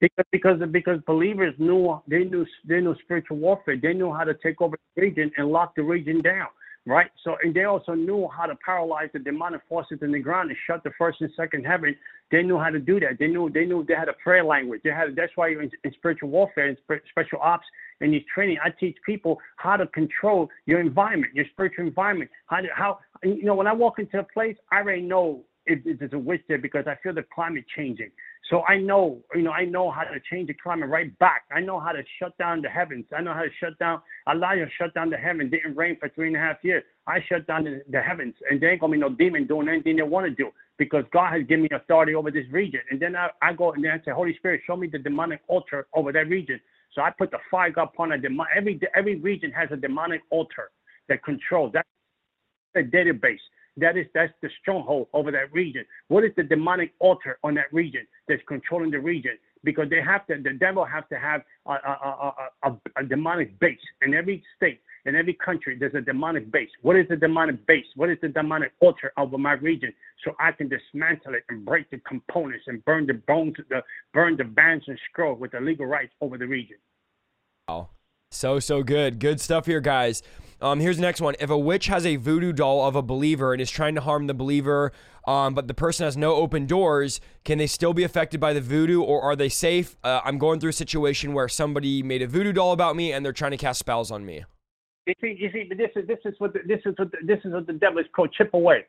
Because because because believers knew they knew they knew spiritual warfare. They knew how to take over the region and lock the region down, right? So and they also knew how to paralyze the demonic forces in the ground and shut the first and second heaven. They knew how to do that. They knew they knew they had a prayer language. They had that's why in, in spiritual warfare and special ops and these training, I teach people how to control your environment, your spiritual environment. How to, how you know when I walk into a place, I already know if there's a there because I feel the climate changing. So I know, you know, I know how to change the climate right back. I know how to shut down the heavens. I know how to shut down. Elijah shut down the heaven. Didn't rain for three and a half years. I shut down the, the heavens, and there ain't gonna be no demon doing anything they want to do because God has given me authority over this region. And then I, I go and then I say, Holy Spirit, show me the demonic altar over that region. So I put the fire upon a demon. Every every region has a demonic altar that controls. That's a database. That is that's the stronghold over that region. What is the demonic altar on that region that's controlling the region? Because they have to, the devil has to have a, a, a, a, demonic base in every state, in every country. There's a demonic base. What is the demonic base? What is the demonic altar over my region? So I can dismantle it and break the components and burn the bones, the burn the bands and scroll with the legal rights over the region. Wow, so so good, good stuff here, guys. Um, here's the next one. If a witch has a voodoo doll of a believer and is trying to harm the believer, um, but the person has no open doors, can they still be affected by the voodoo or are they safe? Uh, I'm going through a situation where somebody made a voodoo doll about me and they're trying to cast spells on me. You see, you see, this is this is what the, this is what the, this is what the devil is called chip away.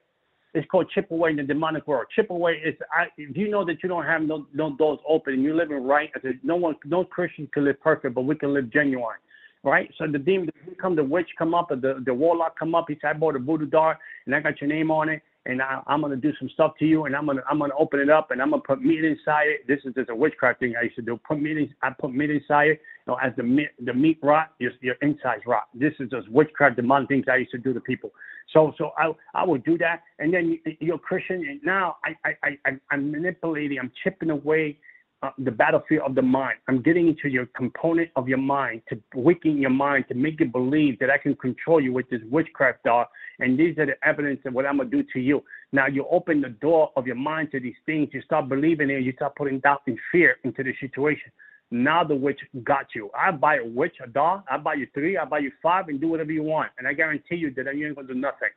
It's called chip away in the demonic world. Chip away is I, if you know that you don't have no, no doors open and you're living right. No one, no Christian can live perfect, but we can live genuine right? So the demon come, the witch come up, or the, the warlock come up. He said, I bought a voodoo doll, and I got your name on it, and I, am gonna do some stuff to you, and I'm gonna I'm gonna open it up, and I'm gonna put meat inside it. This is just a witchcraft thing I used to do. Put meat in, I put meat inside it. You know, as the meat the meat rot, your your insides rot. This is just witchcraft, demonic things I used to do to people. So so I I would do that, and then you're Christian, and now I I I I'm manipulating, I'm chipping away uh, the battlefield of the mind. I'm getting into your component of your mind to weaken your mind to make you believe that I can control you with this witchcraft doll. And these are the evidence of what I'm gonna do to you. Now you open the door of your mind to these things. You start believing it. You start putting doubt and fear into the situation. Now the witch got you. I buy a witch, a doll. I buy you three. I buy you five, and do whatever you want. And I guarantee you that you ain't gonna do nothing.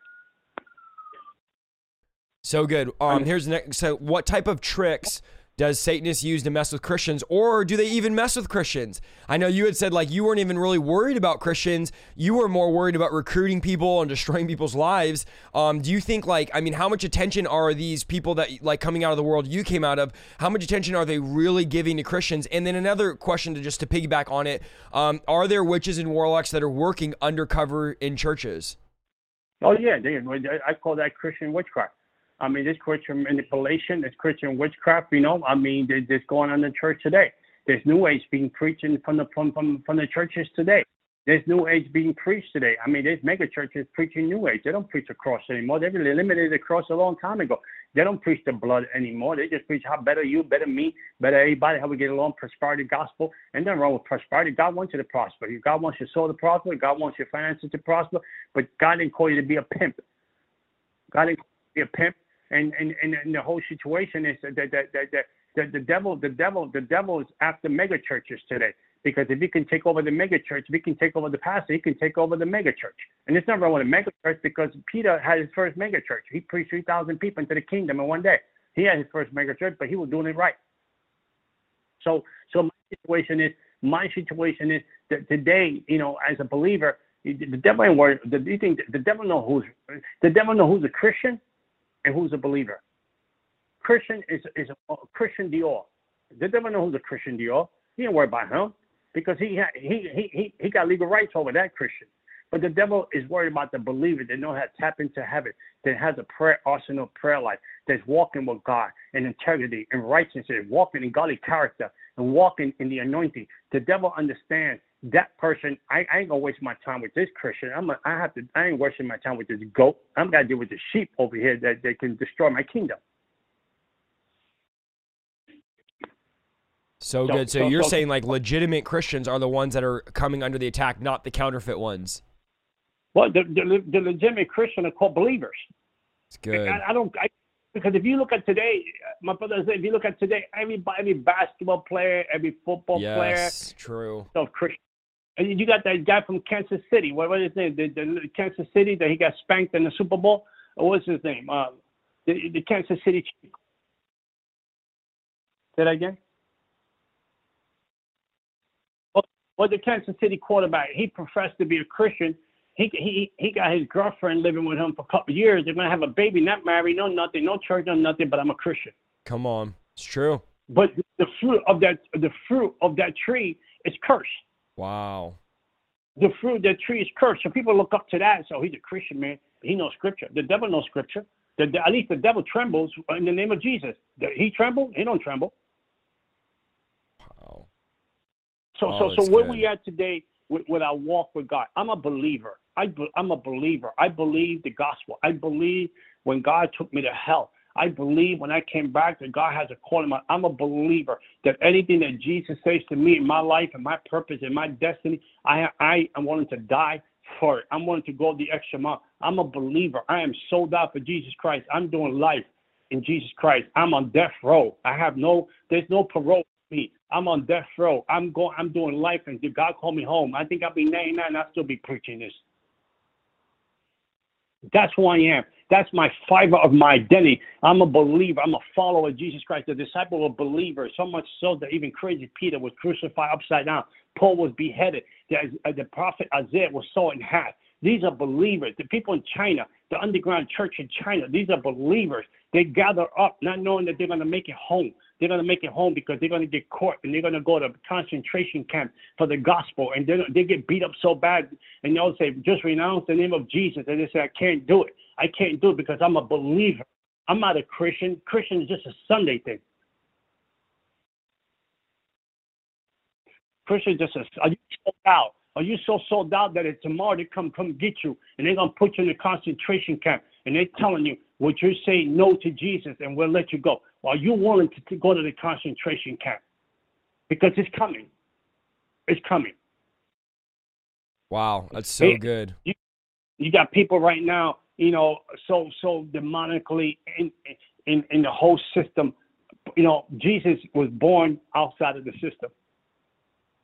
So good. Um, here's the next. So, what type of tricks does Satanists use to mess with Christians, or do they even mess with Christians? I know you had said like you weren't even really worried about Christians. You were more worried about recruiting people and destroying people's lives. Um, do you think like I mean, how much attention are these people that like coming out of the world you came out of? How much attention are they really giving to Christians? And then another question to just to piggyback on it: um, Are there witches and warlocks that are working undercover in churches? Oh yeah, I call that Christian witchcraft. I mean, this Christian manipulation, this Christian witchcraft, you know, I mean, there's going on in the church today. There's new age being preaching from the from, from from the churches today. There's new age being preached today. I mean, there's mega churches preaching new age. They don't preach the cross anymore. They've eliminated the cross a long time ago. They don't preach the blood anymore. They just preach how better you, better me, better everybody, how we get along, prosperity gospel. And then wrong with prosperity. God wants you to prosper. God wants your soul to prosper. God wants your finances to prosper. But God didn't call you to be a pimp. God didn't be a pimp and and, and, the whole situation is that that, that, that, that the devil the devil the devil is after mega churches today because if he can take over the mega church, if he can take over the pastor, he can take over the mega church. And it's not wrong with a mega church because Peter had his first mega church. He preached 3,000 people into the kingdom in one day. He had his first mega church, but he was doing it right. So, so my situation is, my situation is that today, you know, as a believer, the devil ain't worried. The, you think the devil know who's the devil know who's a Christian and who's a believer. Christian is is a, Christian Dior. The devil know who's a Christian Dior. He didn't worry about him because he he he he he got legal rights over that Christian. But the devil is worried about the believer that know how to tap into heaven, that has a prayer arsenal prayer life, that's walking with God in integrity and righteousness, walking in godly character, and walking in the anointing. The devil understands that person, I, I ain't gonna waste my time with this Christian. I'm a, I have to I ain't wasting my time with this goat. I'm gonna deal with the sheep over here that, that can destroy my kingdom. So, so good. So, so you're so, saying like legitimate Christians are the ones that are coming under the attack, not the counterfeit ones. Well, the the, the legitimate Christian are called believers. It's good. I, I don't I, because if you look at today, my brother said, if you look at today, every every basketball player, every football yes, player, yes, true, so Christian and you got that guy from Kansas City. What was his name? The, the Kansas City that he got spanked in the Super Bowl. What was his name? Uh, the, the Kansas City. Say that again. Well, well, the Kansas City quarterback. He professed to be a Christian. He he he got his girlfriend living with him for a couple years. They're gonna have a baby, not married, no nothing, no church, no nothing. But I'm a Christian. Come on, it's true. But the fruit of that the fruit of that tree is cursed. Wow. The fruit, the tree is cursed. So people look up to that. So oh, he's a Christian man. He knows scripture. The devil knows scripture. The, at least the devil trembles in the name of Jesus. He trembled. He don't tremble. Wow. So oh, so so where good. we at today with, with our walk with God? I'm a believer. I, I'm a believer. I believe the gospel. I believe when God took me to hell. I believe when I came back that God has a calling. I'm a believer that anything that Jesus says to me in my life and my purpose and my destiny, I I am willing to die for it. I'm willing to go the extra mile. I'm a believer. I am sold out for Jesus Christ. I'm doing life in Jesus Christ. I'm on death row. I have no there's no parole for me. I'm on death row. I'm going I'm doing life and God called me home. I think I'll be 99 I'll still be preaching this. That's who I am. That's my fiber of my identity. I'm a believer. I'm a follower of Jesus Christ, a disciple of believers. So much so that even crazy Peter was crucified upside down. Paul was beheaded. The, uh, the prophet Isaiah was sawn in half. These are believers. The people in China, the underground church in China, these are believers. They gather up, not knowing that they're going to make it home. They're going to make it home because they're going to get caught and they're going to go to concentration camp for the gospel. And they they get beat up so bad. And they'll say, just renounce the name of Jesus. And they say, I can't do it. I can't do it because I'm a believer. I'm not a Christian. Christian is just a Sunday thing. Christian just a, are you sold out? Are you so sold out that it's tomorrow they come come get you and they're gonna put you in a concentration camp and they're telling you, would you say no to Jesus and we'll let you go? Are you willing to, to go to the concentration camp? because it's coming. It's coming. Wow, that's so good. You, you got people right now, you know, so so demonically in in in the whole system. You know, Jesus was born outside of the system,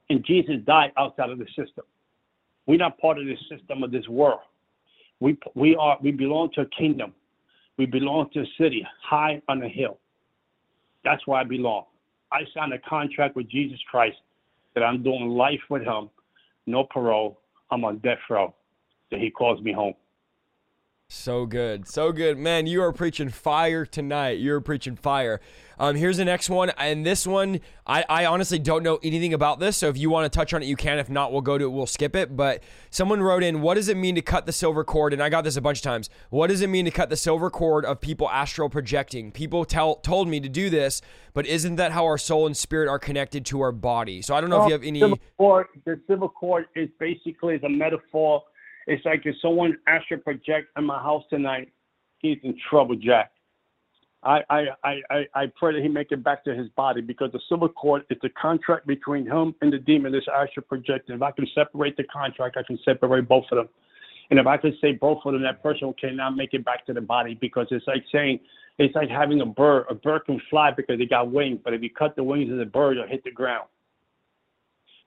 and Jesus died outside of the system. We're not part of the system of this world. We we are we belong to a kingdom. We belong to a city high on a hill. That's where I belong. I signed a contract with Jesus Christ that I'm doing life with him, no parole. I'm on death row. That he calls me home. So good. So good. Man, you are preaching fire tonight. You're preaching fire. Um, here's the next one. And this one, I, I honestly don't know anything about this. So if you want to touch on it, you can. If not, we'll go to it. We'll skip it. But someone wrote in, what does it mean to cut the silver cord? And I got this a bunch of times. What does it mean to cut the silver cord of people astral projecting? People tell told me to do this, but isn't that how our soul and spirit are connected to our body? So I don't know well, if you have any. The silver cord is basically a metaphor it's like if someone astral project in my house tonight, he's in trouble, Jack. I, I, I, I pray that he make it back to his body because the silver cord is the contract between him and the demon that's astral projecting. If I can separate the contract, I can separate both of them. And if I can say both of them, that person cannot make it back to the body because it's like saying, it's like having a bird. A bird can fly because it got wings, but if you cut the wings of the bird, it'll hit the ground.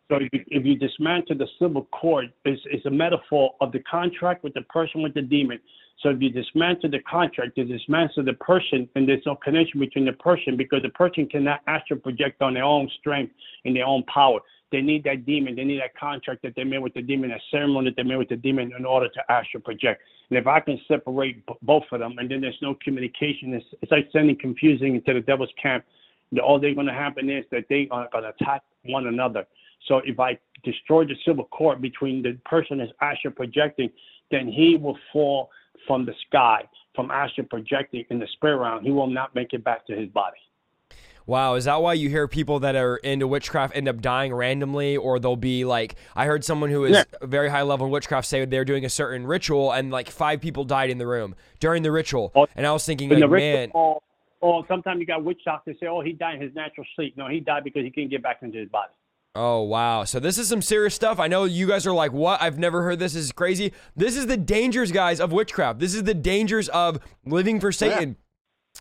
So if you, if you dismantle the silver cord, it's, it's a metaphor of the contract with the person with the demon. So if you dismantle the contract, you dismantle the person, and there's no connection between the person because the person cannot astral project on their own strength and their own power. They need that demon. They need that contract that they made with the demon, that ceremony that they made with the demon in order to astral project. And if I can separate b- both of them, and then there's no communication, it's, it's like sending confusing into the devil's camp. All they're going to happen is that they are going to attack one another. So if I destroy the silver cord between the person that's astral projecting, then he will fall from the sky, from astral projecting in the spirit realm. He will not make it back to his body. Wow, is that why you hear people that are into witchcraft end up dying randomly, or they'll be like, I heard someone who is yeah. very high level in witchcraft say they're doing a certain ritual and like five people died in the room during the ritual, oh, and I was thinking, like, man. Or, or sometimes you got witch doctors say, oh, he died in his natural sleep. No, he died because he couldn't get back into his body. Oh, wow. So this is some serious stuff. I know you guys are like, what? I've never heard this. this is crazy. This is the dangers, guys, of witchcraft. This is the dangers of living for oh, Satan. Yeah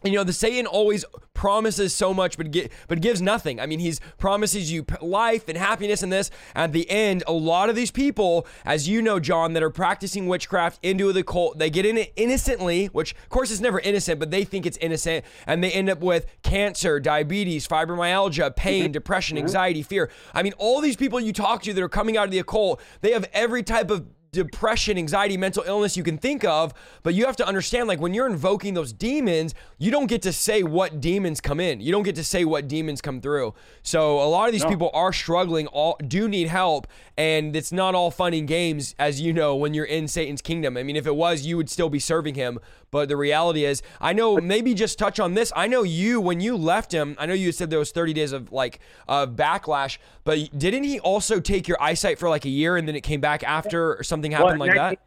you know the satan always promises so much but get, but gives nothing i mean he's promises you life and happiness and this at the end a lot of these people as you know john that are practicing witchcraft into the cult they get in it innocently which of course is never innocent but they think it's innocent and they end up with cancer diabetes fibromyalgia pain mm-hmm. depression mm-hmm. anxiety fear i mean all these people you talk to that are coming out of the occult they have every type of depression, anxiety, mental illness you can think of, but you have to understand like when you're invoking those demons, you don't get to say what demons come in. You don't get to say what demons come through. So a lot of these no. people are struggling, all do need help, and it's not all fun and games as you know when you're in Satan's kingdom. I mean, if it was, you would still be serving him, but the reality is, I know maybe just touch on this. I know you when you left him, I know you said there was 30 days of like of backlash, but didn't he also take your eyesight for like a year and then it came back after or something happened well, like that?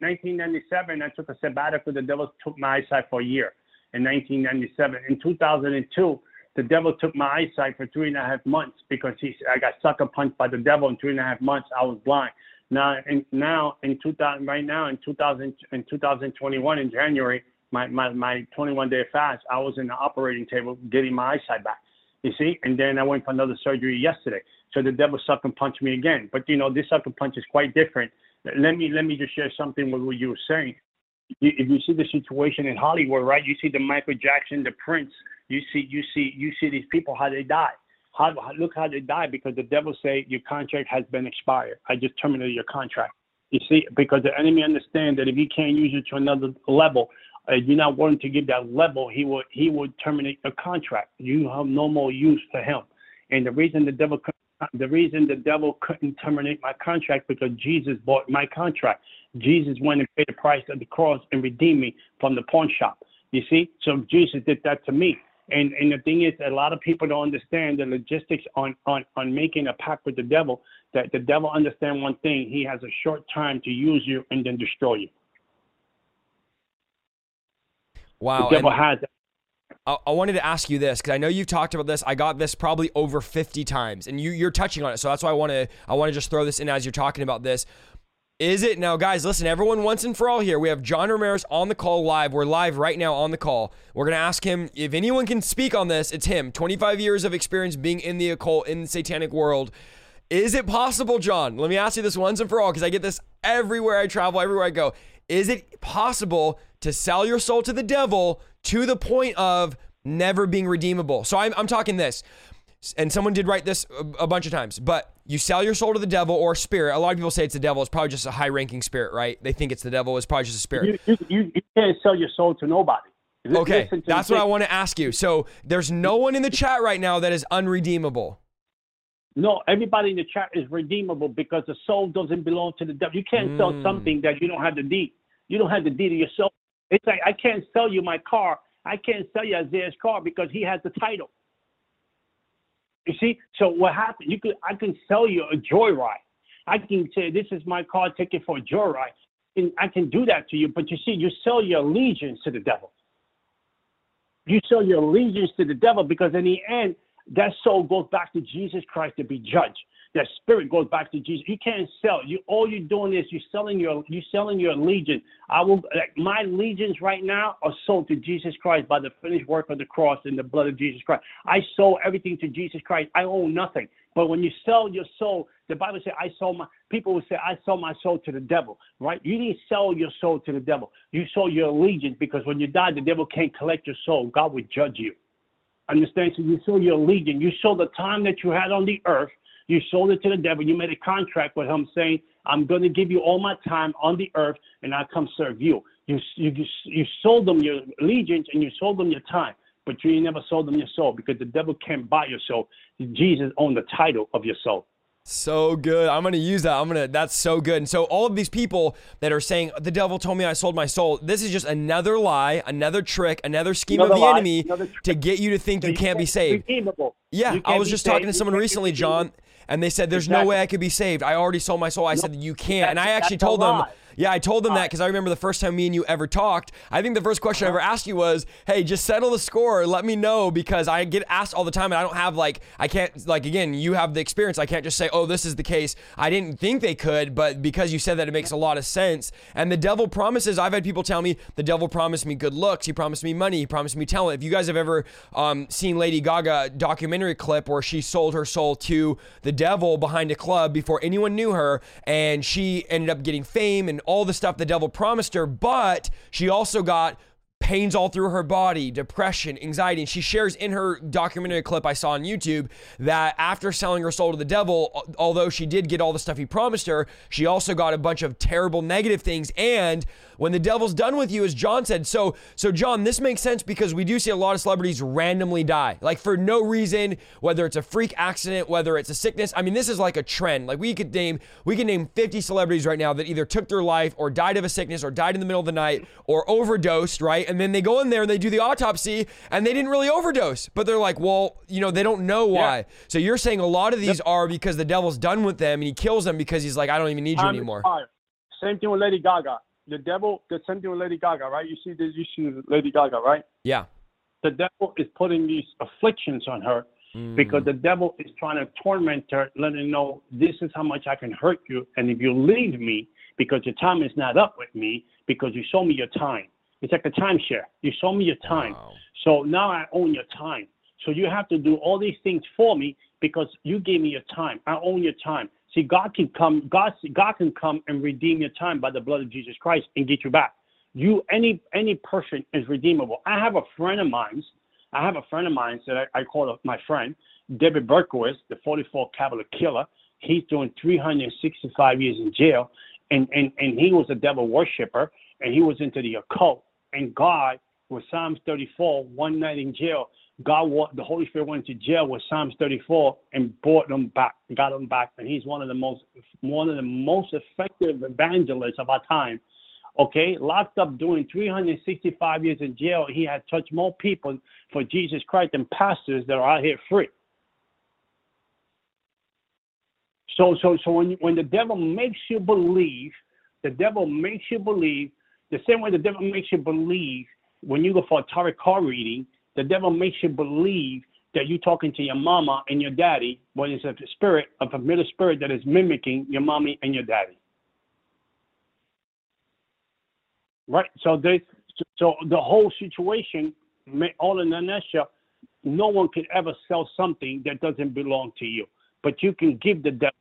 1997, I took a sabbatical. The devil took my eyesight for a year. In 1997, in 2002, the devil took my eyesight for three and a half months because he, I got sucker punched by the devil. In three and a half months, I was blind. Now, in, now in 2000, right now in 2000, in 2021 in January, my, my, my 21 day fast, I was in the operating table getting my eyesight back. You see, and then I went for another surgery yesterday. So the devil sucker punched me again. But you know, this sucker punch is quite different. Let me let me just share something with what you were saying. If you see the situation in Hollywood, right? You see the Michael Jackson, the Prince. You see, you see, you see these people how they die. How, look how they die because the devil say your contract has been expired. I just terminated your contract. You see, because the enemy understand that if he can't use you to another level, uh, you're not willing to give that level, he would he would terminate your contract. You have no more use for him. And the reason the devil the reason the devil couldn't terminate my contract because Jesus bought my contract. Jesus went and paid the price of the cross and redeemed me from the pawn shop. You see, so Jesus did that to me. And and the thing is, a lot of people don't understand the logistics on on on making a pact with the devil. That the devil understand one thing: he has a short time to use you and then destroy you. Wow. The devil and, has. I, I wanted to ask you this because I know you've talked about this. I got this probably over 50 times, and you, you're touching on it. So that's why I want to I want to just throw this in as you're talking about this. Is it now, guys? Listen, everyone, once and for all here, we have John Ramirez on the call live. We're live right now on the call. We're going to ask him if anyone can speak on this, it's him. 25 years of experience being in the occult, in the satanic world. Is it possible, John? Let me ask you this once and for all because I get this everywhere I travel, everywhere I go. Is it possible to sell your soul to the devil to the point of never being redeemable? So I'm, I'm talking this and someone did write this a, bunch of times, but you sell your soul to the devil or spirit. A lot of people say it's the devil. It's probably just a high ranking spirit, right? They think it's the devil. It's probably just a spirit. You, you, you can't sell your soul to nobody. Okay, that's what I want to ask you. So there's no one in the chat right now that is unredeemable. No, everybody in the chat is redeemable because the soul doesn't belong to the devil. You can't mm. sell something that you don't have the deed. You don't have the deed of your soul. It's like I can't sell you my car. I can't sell you Isaiah's car because he has the title. You see, so what happened? You could I can sell you a joyride. I can say this is my car ticket for a joyride, and I can do that to you. But you see, you sell your allegiance to the devil. You sell your allegiance to the devil because in the end, that soul goes back to Jesus Christ to be judged that spirit goes back to Jesus. You can't sell. You all you're doing is you're selling your you selling your allegiance. I will like my allegiance right now are sold to Jesus Christ by the finished work of the cross and the blood of Jesus Christ. I sold everything to Jesus Christ. I own nothing. But when you sell your soul, the Bible says, I sold my people will say, I sold my soul to the devil, right? You didn't sell your soul to the devil. You sold your allegiance because when you die, the devil can't collect your soul. God would judge you. Understand? So you sold your allegiance. You sold the time that you had on the earth you sold it to the devil. You made a contract with him saying, I'm going to give you all my time on the earth and I'll come serve you. You, you, you sold them your allegiance and you sold them your time, but you never sold them your soul because the devil can't buy your soul. Jesus owned the title of your soul. So good. I'm going to use that. I'm going to, that's so good. And so, all of these people that are saying, the devil told me I sold my soul, this is just another lie, another trick, another scheme another of the lie, enemy to get you to think so you, can't be saved. Redeemable. Yeah. I was just saved. talking to someone recently, John, and they said, "There's exactly. no way I could be saved. I already sold my soul." I said, "You can't." And I actually told them, yeah, I told them that because I remember the first time me and you ever talked. I think the first question I ever asked you was, "Hey, just settle the score. Let me know because I get asked all the time, and I don't have like I can't like again. You have the experience. I can't just say, "Oh, this is the case." I didn't think they could, but because you said that, it makes a lot of sense. And the devil promises. I've had people tell me the devil promised me good looks. He promised me money. He promised me talent. If you guys have ever um, seen Lady Gaga documentary clip where she sold her soul to the devil behind a club before anyone knew her, and she ended up getting fame and all the stuff the devil promised her, but she also got pains all through her body, depression, anxiety. And she shares in her documentary clip I saw on YouTube that after selling her soul to the devil, although she did get all the stuff he promised her, she also got a bunch of terrible negative things. And when the devil's done with you, as John said, so so John, this makes sense because we do see a lot of celebrities randomly die, like for no reason, whether it's a freak accident, whether it's a sickness. I mean, this is like a trend. Like we could name we could name 50 celebrities right now that either took their life or died of a sickness or died in the middle of the night or overdosed, right? And then they go in there and they do the autopsy and they didn't really overdose. But they're like, well, you know, they don't know why. Yeah. So you're saying a lot of these yep. are because the devil's done with them and he kills them because he's like, I don't even need you anymore. Same thing with Lady Gaga. The devil, the same thing with Lady Gaga, right? You see this issue with Lady Gaga, right? Yeah. The devil is putting these afflictions on her mm. because the devil is trying to torment her, letting her know this is how much I can hurt you. And if you leave me because your time is not up with me, because you show me your time, it's like a timeshare. You show me your time. Wow. So now I own your time. So you have to do all these things for me because you gave me your time. I own your time. See, God can come, God, God can come and redeem your time by the blood of Jesus Christ and get you back. You, any any person is redeemable. I have a friend of mine. I have a friend of mine that I, I call my friend, David Berkowitz, the 44 Caliber killer. He's doing 365 years in jail, and, and, and he was a devil worshiper, and he was into the occult and God with Psalms 34, one night in jail, God, the Holy Spirit went to jail with Psalms 34 and brought them back, got them back, and he's one of the most, one of the most effective evangelists of our time. Okay, locked up doing 365 years in jail, he had touched more people for Jesus Christ than pastors that are out here free. So, so, so when when the devil makes you believe, the devil makes you believe the same way the devil makes you believe when you go for a tarot card reading The devil makes you believe that you're talking to your mama and your daddy when it's a spirit, a familiar spirit that is mimicking your mommy and your daddy. Right. So they, so the whole situation, all in a nutshell, no one can ever sell something that doesn't belong to you. But you can give the devil,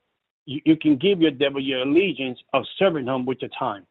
you, you can give your devil your allegiance of serving him with your time.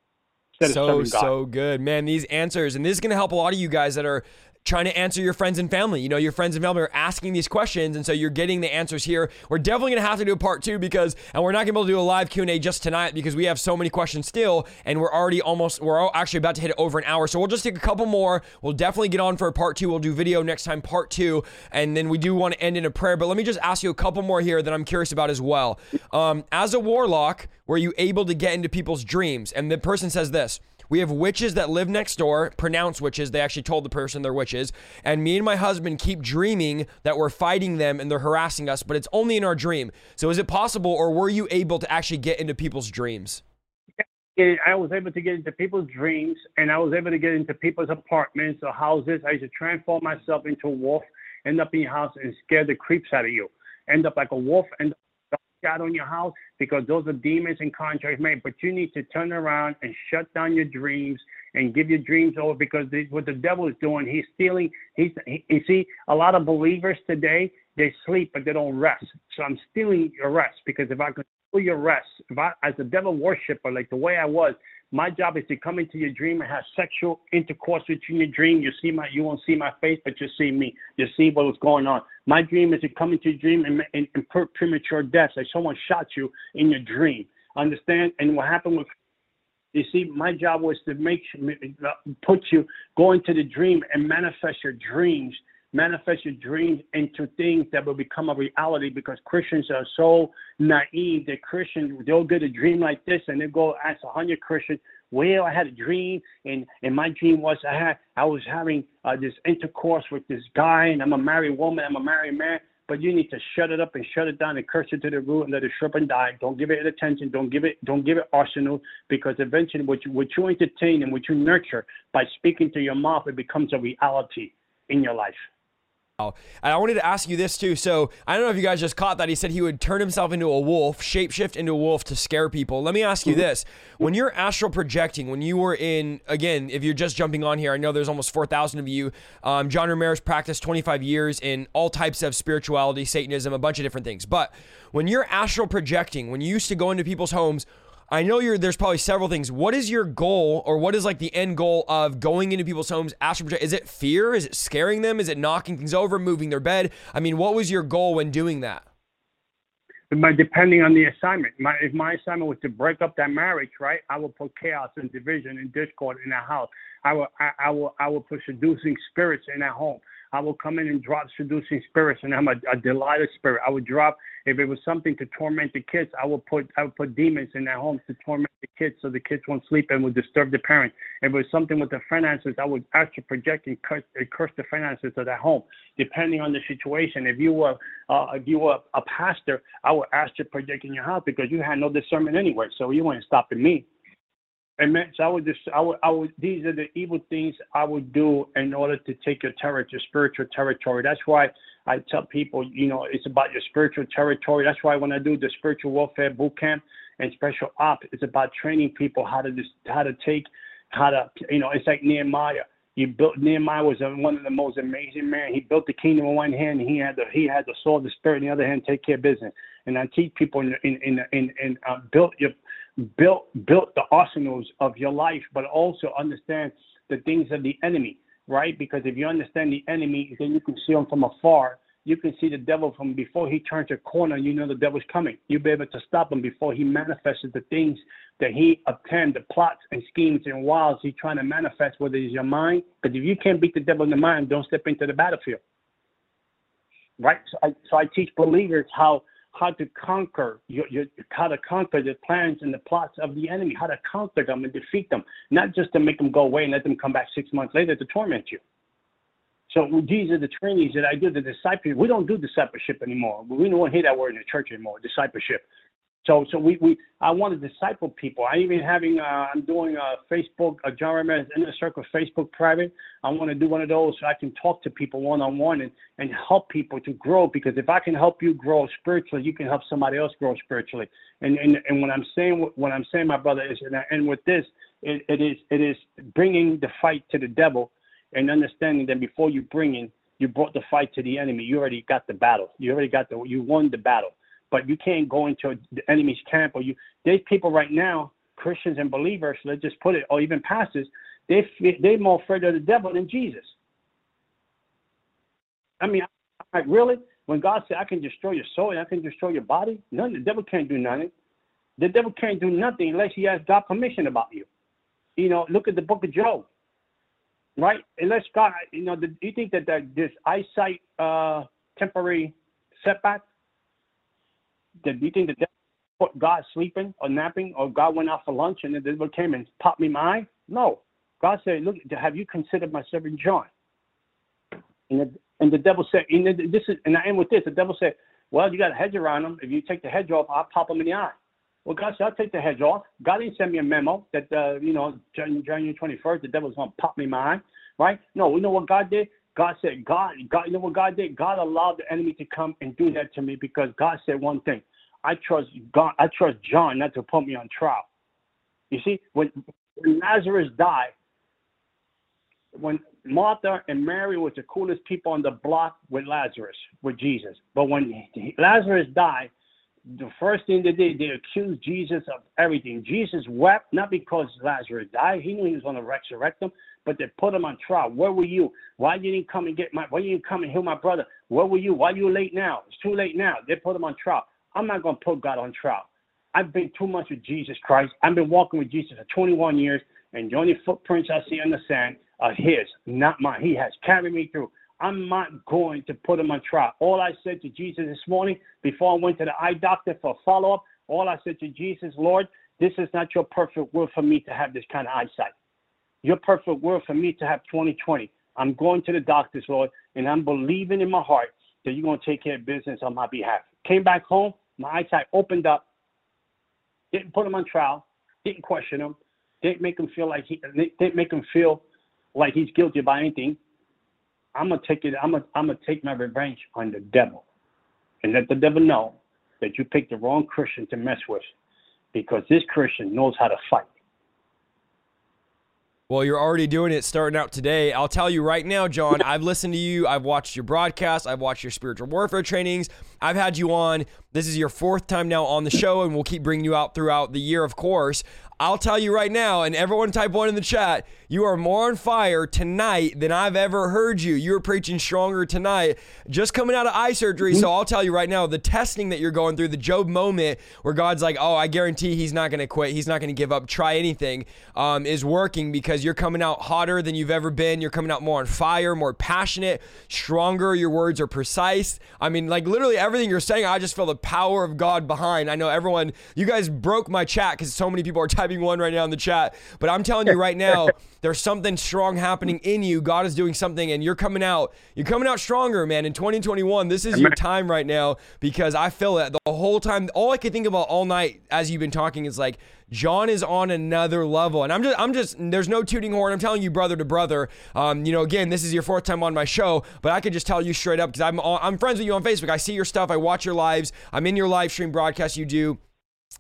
So so good, man. These answers, and this is going to help a lot of you guys that are trying to answer your friends and family. You know, your friends and family are asking these questions, and so you're getting the answers here. We're definitely gonna have to do a part two because, and we're not gonna be able to do a live Q and A just tonight because we have so many questions still, and we're already almost, we're actually about to hit over an hour. So we'll just take a couple more. We'll definitely get on for a part two. We'll do video next time, part two, and then we do want to end in a prayer. But let me just ask you a couple more here that I'm curious about as well. Um, as a warlock, were you able to get into people's dreams? And the person says this. We have witches that live next door, pronounce witches. They actually told the person they're witches. And me and my husband keep dreaming that we're fighting them and they're harassing us, but it's only in our dream. So is it possible, or were you able to actually get into people's dreams? I was able to get into people's dreams and I was able to get into people's apartments or houses. I used to transform myself into a wolf, end up in your house and scare the creeps out of you. End up like a wolf, end out on your house because those are demons and contracts made. But you need to turn around and shut down your dreams and give your dreams over because what the devil is doing, he's stealing. He's, he, you see, a lot of believers today, they sleep but they don't rest. So I'm stealing your rest because if I could steal your rest, if I, as a devil worshiper, like the way I was, my job is to come into your dream and have sexual intercourse with you in your dream. You see my, you won't see my face, but you see me. You see what was going on. My dream is to come into your dream and, and, and premature death, like someone shot you in your dream. Understand? And what happened with you see, my job was to make uh, put you go into the dream and manifest your dreams manifest your dreams into things that will become a reality because Christians are so naive that Christians, they'll get a dream like this and they go ask a hundred Christians, well, I had a dream and, and my dream was I had, I was having uh, this intercourse with this guy and I'm a married woman, I'm a married man. But you need to shut it up and shut it down and curse it to the root and let it shrub and die. Don't give it attention. Don't give it. Don't give it arsenal because eventually, what you, what you entertain and what you nurture by speaking to your mouth, it becomes a reality in your life. And I wanted to ask you this too. So I don't know if you guys just caught that. He said he would turn himself into a wolf, shapeshift into a wolf to scare people. Let me ask you mm-hmm. this. When you're astral projecting, when you were in, again, if you're just jumping on here, I know there's almost 4,000 of you. Um, John Ramirez practiced 25 years in all types of spirituality, Satanism, a bunch of different things. But when you're astral projecting, when you used to go into people's homes, I know you're there's probably several things. What is your goal or what is like the end goal of going into people's homes astral project? Is it fear? Is it scaring them? Is it knocking things over, moving their bed? I mean, what was your goal when doing that? My, depending on the assignment. My, if my assignment was to break up that marriage, right, I will put chaos and division and discord in that house. I will, I, I will, I will put seducing spirits in that home. I will come in and drop seducing spirits, and I'm a, a delighted spirit. I would drop if it was something to torment the kids. I would put I would put demons in their homes to torment the kids, so the kids won't sleep and would disturb the parents. If it was something with the finances, I would actually project and curse, and curse the finances of that home, depending on the situation. If you were uh, if you were a pastor, I would ask to project in your house because you had no discernment anyway, so you weren't stopping me. Amen. So I would just, I would, I would, these are the evil things I would do in order to take your territory, spiritual territory. That's why I tell people, you know, it's about your spiritual territory. That's why when I do the spiritual warfare boot camp and special op, it's about training people how to just, how to take, how to, you know, it's like Nehemiah. You built Nehemiah was one of the most amazing men. He built the kingdom in one hand. And he had the he had the sword, the spirit in the other hand. Take care of business. And I teach people in in in in, in uh, built your built built the arsenals of your life, but also understand the things of the enemy, right? Because if you understand the enemy, then you can see him from afar. You can see the devil from before he turns a corner. You know the devil's coming. You'll be able to stop him before he manifests the things that he obtained, the plots and schemes and wiles he's trying to manifest, whether it's your mind. Because if you can't beat the devil in the mind, don't step into the battlefield. Right? So I, so I teach believers how how to conquer your, your, how to conquer the plans and the plots of the enemy, how to conquer them and defeat them, not just to make them go away and let them come back six months later to torment you. So these are the trainings that I do. The discipleship. We don't do discipleship anymore. We don't hear that word in the church anymore. Discipleship. So, so we, we I want to disciple people. I even having uh, I'm doing a Facebook a John Ramirez Inner Circle Facebook private. I want to do one of those so I can talk to people one on one and and help people to grow. Because if I can help you grow spiritually, you can help somebody else grow spiritually. And and and when I'm saying what I'm saying, my brother is and, and with this, it, it is it is bringing the fight to the devil and understanding that before you bring in, you brought the fight to the enemy. You already got the battle. You already got the you won the battle but you can't go into the enemy's camp or you there's people right now christians and believers let's just put it or even pastors they they're more afraid of the devil than jesus. I mean really? When god said i can destroy your soul and i can destroy your body none the devil can't do nothing. The devil can't do nothing unless he has god permission about you. You know look at the book of job right? Unless god you know the, you think that, that this eyesight uh temporary setback did you think that put God sleeping or napping or God went out for lunch and the devil came and popped me my eye? No. God said, look, have you considered my servant John? And the, and the devil said, and this is, and I end with this. The devil said, well, you got a hedge around him. If you take the hedge off, I'll pop him in the eye. Well, God said, I'll take the hedge off. God didn't send me a memo that, uh, you know, January 21st, the devil's going to pop me in my eye, right? No, we know what God did? God said, God, God, you know what God did? God allowed the enemy to come and do that to me because God said one thing. I trust God, I trust John not to put me on trial. You see, when, when Lazarus died, when Martha and Mary was the coolest people on the block with Lazarus, with Jesus. But when Lazarus died, the first thing they did, they accused Jesus of everything. Jesus wept, not because Lazarus died. He knew he was going to resurrect him, but they put him on trial. Where were you? Why didn't you come and get my, why didn't you come and heal my brother? Where were you? Why are you late now? It's too late now. They put him on trial. I'm not to put God on trial. I've been too much with Jesus Christ. I've been walking with Jesus for 21 years, and the only footprints I see on the sand are his, not mine. He has carried me through. I'm not going to put him on trial. All I said to Jesus this morning before I went to the eye doctor for a follow up, all I said to Jesus, Lord, this is not your perfect will for me to have this kind of eyesight. Your perfect will for me to have 2020. I'm going to the doctors, Lord, and I'm believing in my heart that you're going to take care of business on my behalf. Came back home, my eyesight opened up. Didn't put him on trial. Didn't question him. Didn't make him feel like he didn't make him feel like he's guilty about anything. I'm gonna take it. I'm gonna I'm gonna take my revenge on the devil, and let the devil know that you picked the wrong Christian to mess with, because this Christian knows how to fight. Well, you're already doing it starting out today. I'll tell you right now, John, I've listened to you. I've watched your broadcasts. I've watched your spiritual warfare trainings. I've had you on. This is your fourth time now on the show, and we'll keep bringing you out throughout the year, of course. I'll tell you right now, and everyone type one in the chat, you are more on fire tonight than I've ever heard you. You're preaching stronger tonight, just coming out of eye surgery. Mm-hmm. So I'll tell you right now, the testing that you're going through, the Job moment where God's like, oh, I guarantee he's not going to quit. He's not going to give up, try anything, um, is working because you're coming out hotter than you've ever been. You're coming out more on fire, more passionate, stronger. Your words are precise. I mean, like literally everything you're saying, I just feel the power of God behind. I know everyone, you guys broke my chat because so many people are typing one right now in the chat. But I'm telling you right now, there's something strong happening in you. God is doing something, and you're coming out. You're coming out stronger, man. In 2021, this is your time right now because I feel it the whole time. All I could think about all night as you've been talking is like. John is on another level, and I'm just, I'm just, there's no tooting horn. I'm telling you, brother to brother. Um, you know, again, this is your fourth time on my show, but I could just tell you straight up because I'm, I'm friends with you on Facebook. I see your stuff, I watch your lives, I'm in your live stream broadcast you do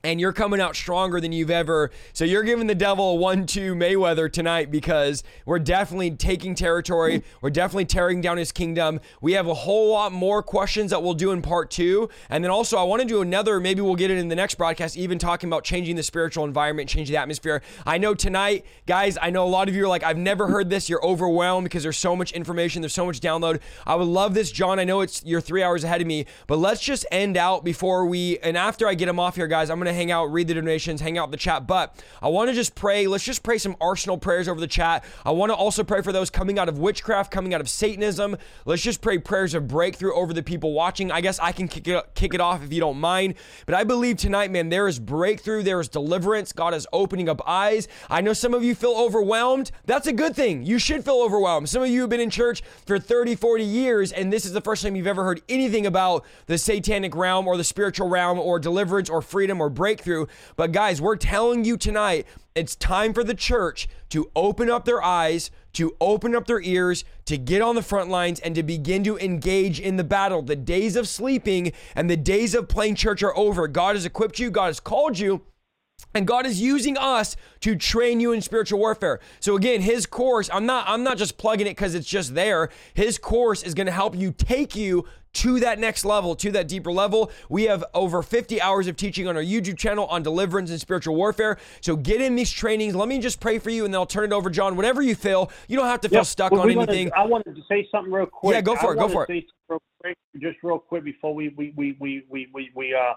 and you're coming out stronger than you've ever. So you're giving the devil a one-two Mayweather tonight because we're definitely taking territory. We're definitely tearing down his kingdom. We have a whole lot more questions that we'll do in part two, and then also I want to do another. Maybe we'll get it in the next broadcast, even talking about changing the spiritual environment, changing the atmosphere. I know tonight, guys. I know a lot of you are like, I've never heard this. You're overwhelmed because there's so much information. There's so much download. I would love this, John. I know it's you're three hours ahead of me, but let's just end out before we and after I get him off here, guys. I'm gonna hang out, read the donations, hang out the chat. But I want to just pray. Let's just pray some arsenal prayers over the chat. I want to also pray for those coming out of witchcraft, coming out of Satanism. Let's just pray prayers of breakthrough over the people watching. I guess I can kick it, kick it off if you don't mind. But I believe tonight, man, there is breakthrough, there is deliverance. God is opening up eyes. I know some of you feel overwhelmed. That's a good thing. You should feel overwhelmed. Some of you have been in church for 30, 40 years, and this is the first time you've ever heard anything about the satanic realm or the spiritual realm or deliverance or freedom more breakthrough. But guys, we're telling you tonight, it's time for the church to open up their eyes, to open up their ears, to get on the front lines, and to begin to engage in the battle. The days of sleeping and the days of playing church are over. God has equipped you, God has called you. And God is using us to train you in spiritual warfare. So again, his course, I'm not I'm not just plugging it cuz it's just there. His course is going to help you take you to that next level, to that deeper level. We have over 50 hours of teaching on our YouTube channel on deliverance and spiritual warfare. So get in these trainings. Let me just pray for you and then I'll turn it over, John. Whatever you feel, you don't have to feel yep. stuck well, on anything. I wanted to say something real quick. Yeah, go for I it. Go for it. Real quick, just real quick before we we we we we we, we uh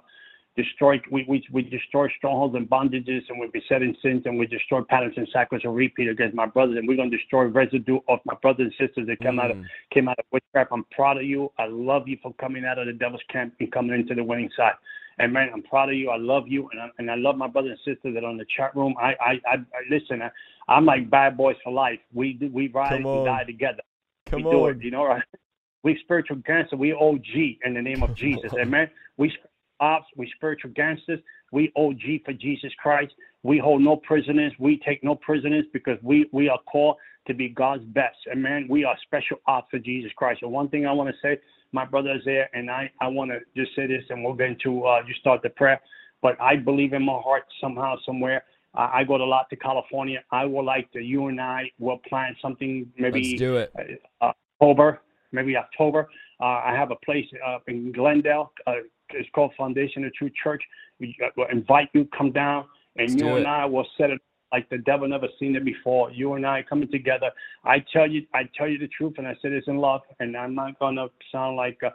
destroy we, we, we destroy strongholds and bondages and we beset in sins and we destroy patterns and cycles and repeat against my brothers and we're going to destroy residue of my brothers and sisters that come mm. out of mm. came out of witchcraft. I'm proud of you. I love you for coming out of the devil's camp and coming into the winning side. And man, I'm proud of you. I love you, and I, and I love my brothers and sisters that are in the chat room. I I, I, I listen. I, I'm like bad boys for life. We we ride, and die together. Come we on. do it. You know, right? We spiritual cancer. We OG in the name of Jesus. Amen. We ops, we spiritual gangsters, we OG for Jesus Christ. We hold no prisoners. We take no prisoners because we, we are called to be God's best. And man, we are special ops for Jesus Christ. And one thing I want to say, my brother is there, and I, I want to just say this, and we're going to uh, you start the prayer. But I believe in my heart somehow, somewhere. Uh, I go a lot to California. I would like to, you and I will plan something maybe Let's do it. Uh, October, maybe October. Uh, I have a place uh, in Glendale, uh, it's called Foundation of True Church. We will invite you, come down, and Let's you and I will set it like the devil never seen it before. You and I coming together. I tell you, I tell you the truth, and I say this in love, and I'm not gonna sound like uh,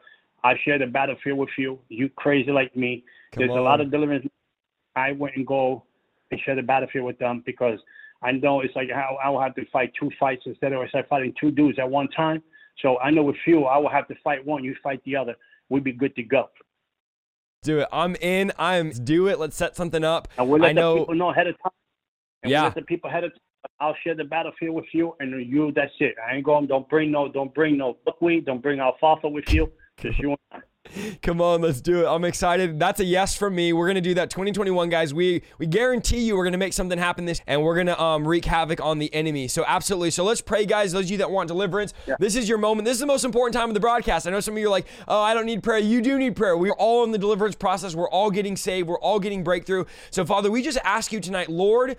I share the battlefield with you. You crazy like me. Come There's on. a lot of deliverance. I went and go and share the battlefield with them because I know it's like how I will have to fight two fights instead of instead of fighting two dudes at one time. So I know with you, I will have to fight one, you fight the other. We'd be good to go. Do it. I'm in. I'm do it. Let's set something up. And we'll let I know. the people know ahead of time. And yeah. Let the people ahead of time. I'll share the battlefield with you, and you. That's it. I ain't going. Don't bring no. Don't bring no buckwheat. Don't bring alfalfa with you. Just you and I. Come on, let's do it. I'm excited. That's a yes from me. We're gonna do that 2021, guys. We we guarantee you we're gonna make something happen this and we're gonna um, wreak havoc on the enemy. So absolutely. So let's pray, guys. Those of you that want deliverance, yeah. this is your moment. This is the most important time of the broadcast. I know some of you are like, oh, I don't need prayer. You do need prayer. We're all in the deliverance process. We're all getting saved. We're all getting breakthrough. So Father, we just ask you tonight, Lord.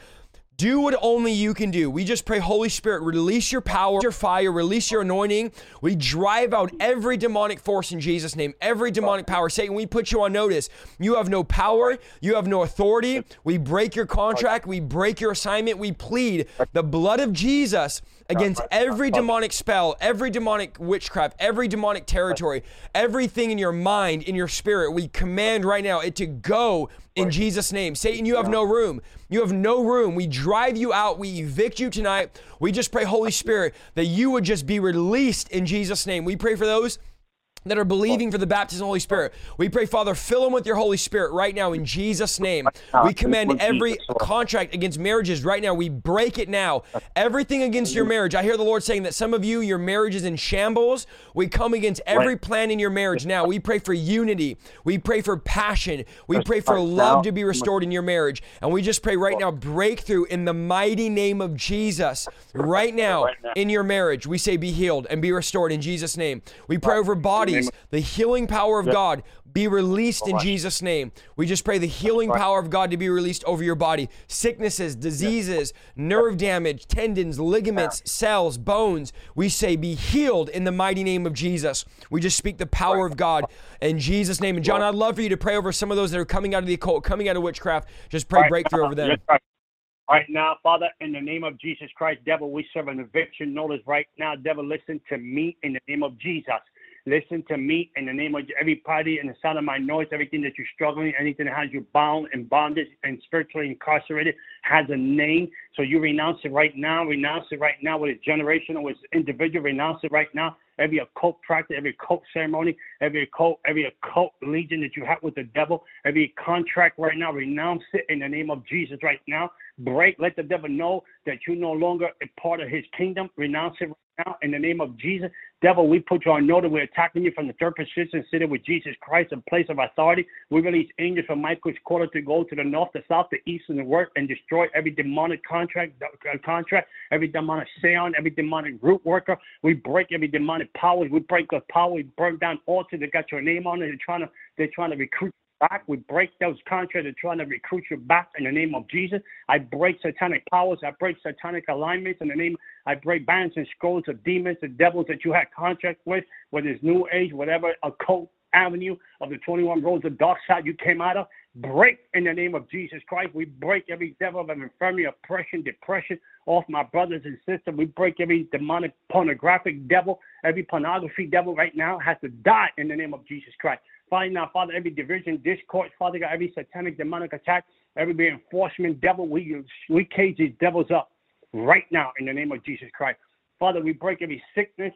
Do what only you can do. We just pray, Holy Spirit, release your power, your fire, release your anointing. We drive out every demonic force in Jesus' name, every demonic power. Satan, we put you on notice. You have no power, you have no authority. We break your contract, we break your assignment. We plead the blood of Jesus against every demonic spell, every demonic witchcraft, every demonic territory, everything in your mind, in your spirit. We command right now it to go in Jesus' name. Satan, you have no room. You have no room. We drive you out. We evict you tonight. We just pray, Holy Spirit, that you would just be released in Jesus' name. We pray for those that are believing for the baptism of the Holy Spirit. We pray, Father, fill them with your Holy Spirit right now in Jesus' name. We command every contract against marriages right now. We break it now. Everything against your marriage. I hear the Lord saying that some of you, your marriage is in shambles. We come against every plan in your marriage now. We pray for unity. We pray for passion. We pray for love to be restored in your marriage. And we just pray right now, breakthrough in the mighty name of Jesus. Right now, in your marriage, we say be healed and be restored in Jesus' name. We pray over bodies bodies, the healing power of God be released in Jesus' name. We just pray the healing power of God to be released over your body. Sicknesses, diseases, nerve damage, tendons, ligaments, cells, bones, we say be healed in the mighty name of Jesus. We just speak the power of God in Jesus' name. And John, I'd love for you to pray over some of those that are coming out of the occult, coming out of witchcraft. Just pray breakthrough over them. Right now, Father, in the name of Jesus Christ, devil, we serve an eviction notice right now. Devil, listen to me in the name of Jesus. Listen to me in the name of every everybody in the sound of my noise, everything that you're struggling, anything that has you bound and bondage and spiritually incarcerated has a name. So you renounce it right now, renounce it right now with a generation or with individual, renounce it right now. Every occult practice, every occult ceremony, every occult, every occult legion that you have with the devil, every contract right now, renounce it in the name of Jesus right now. Break, let the devil know that you're no longer a part of his kingdom. Renounce it now in the name of Jesus. Devil, we put you on notice. We're attacking you from the third position, sitting with Jesus Christ in place of authority. We release angels from Michael's quarter to go to the north, the south, the east, and the west and destroy every demonic contract, uh, contract, every demonic seance, every demonic root worker. We break every demonic power. We break the power. We burn down altars that got your name on it. They're trying to, they're trying to recruit back. We break those contracts that trying to recruit you back in the name of Jesus. I break satanic powers. I break satanic alignments in the name. I break bands and scrolls of demons and devils that you had contract with, whether it's New Age, whatever occult avenue of the 21 roads of dark side you came out of. Break in the name of Jesus Christ. We break every devil of infirmity, oppression, depression off my brothers and sisters. We break every demonic pornographic devil, every pornography devil right now has to die in the name of Jesus Christ. Father, now, Father, every division, discord, Father God, every satanic demonic attack, every reinforcement devil, we, we cage these devils up right now in the name of Jesus Christ. Father, we break every sickness,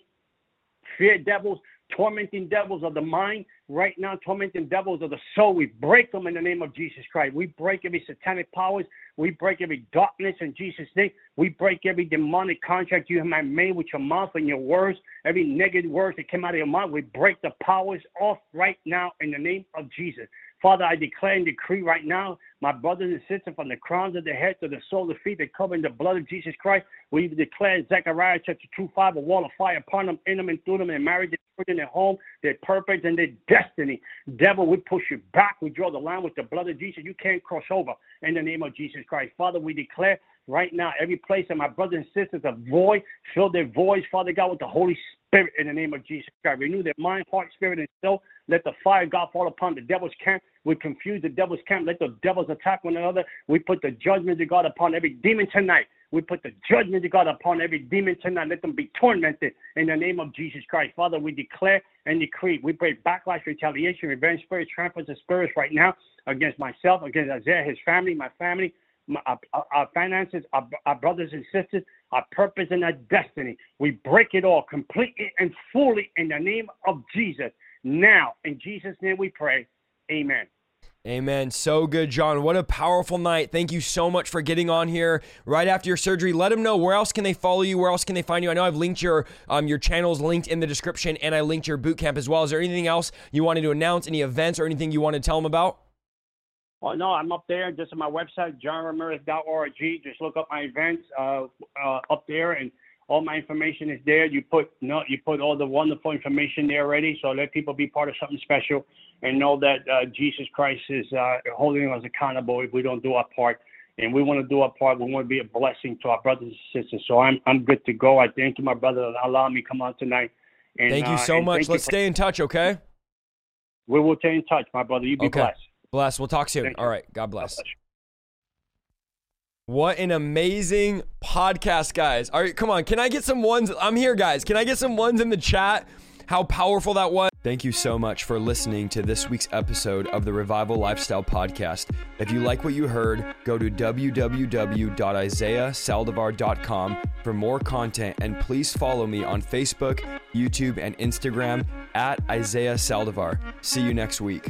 fear devils, tormenting devils of the mind, right now, tormenting devils of the soul. We break them in the name of Jesus Christ. We break every satanic powers. We break every darkness in Jesus' name. We break every demonic contract you have made with your mouth and your words, every negative words that came out of your mouth. We break the powers off right now in the name of Jesus. Father, I declare and decree right now, my brothers and sisters, from the crowns of the head to the soles of the feet, they cover in the blood of Jesus Christ. We declare Zechariah chapter 2 5, a wall of fire upon them, in them, and through them, and marriage, their their home, their purpose, and their destiny. Devil, we push you back. We draw the line with the blood of Jesus. You can't cross over in the name of Jesus Christ. Father, we declare right now, every place that my brothers and sisters are void, fill their voids, Father God, with the Holy Spirit in the name of Jesus Christ. Renew their mind, heart, spirit, and soul. Let the fire of God fall upon the devil's camp. We confuse the devil's camp. Let the devils attack one another. We put the judgment of God upon every demon tonight. We put the judgment of God upon every demon tonight. Let them be tormented in the name of Jesus Christ. Father, we declare and decree. We break backlash, retaliation, revenge spirits, tramplers, and spirits right now against myself, against Isaiah, his family, my family, my, our, our, finances, our, our brothers and sisters, our purpose and our destiny. We break it all completely and fully in the name of Jesus. Now, in Jesus' name we pray. Amen. Amen. So good, John. What a powerful night. Thank you so much for getting on here right after your surgery. Let them know where else can they follow you, where else can they find you. I know I've linked your um, your channels linked in the description, and I linked your boot camp as well. Is there anything else you wanted to announce? Any events or anything you want to tell them about? Oh no, I'm up there. Just on my website, johnramirez.org. Just look up my events uh, uh, up there, and all my information is there. You put no, you put all the wonderful information there already. So let people be part of something special and know that uh, Jesus Christ is uh, holding us accountable if we don't do our part. And we want to do our part. We want to be a blessing to our brothers and sisters. So I'm I'm good to go. I thank you, my brother, for allowing me to come on tonight. And, thank you so uh, much. Let's stay in touch, okay? We will stay in touch, my brother. You be okay. blessed. Bless. We'll talk soon. Thank All right. God bless. God bless. What an amazing podcast, guys. All right, come on. Can I get some ones? I'm here, guys. Can I get some ones in the chat? How powerful that was. Thank you so much for listening to this week's episode of the Revival Lifestyle Podcast. If you like what you heard, go to www.isaiahsaldivar.com for more content and please follow me on Facebook, YouTube, and Instagram at Isaiah Saldivar. See you next week.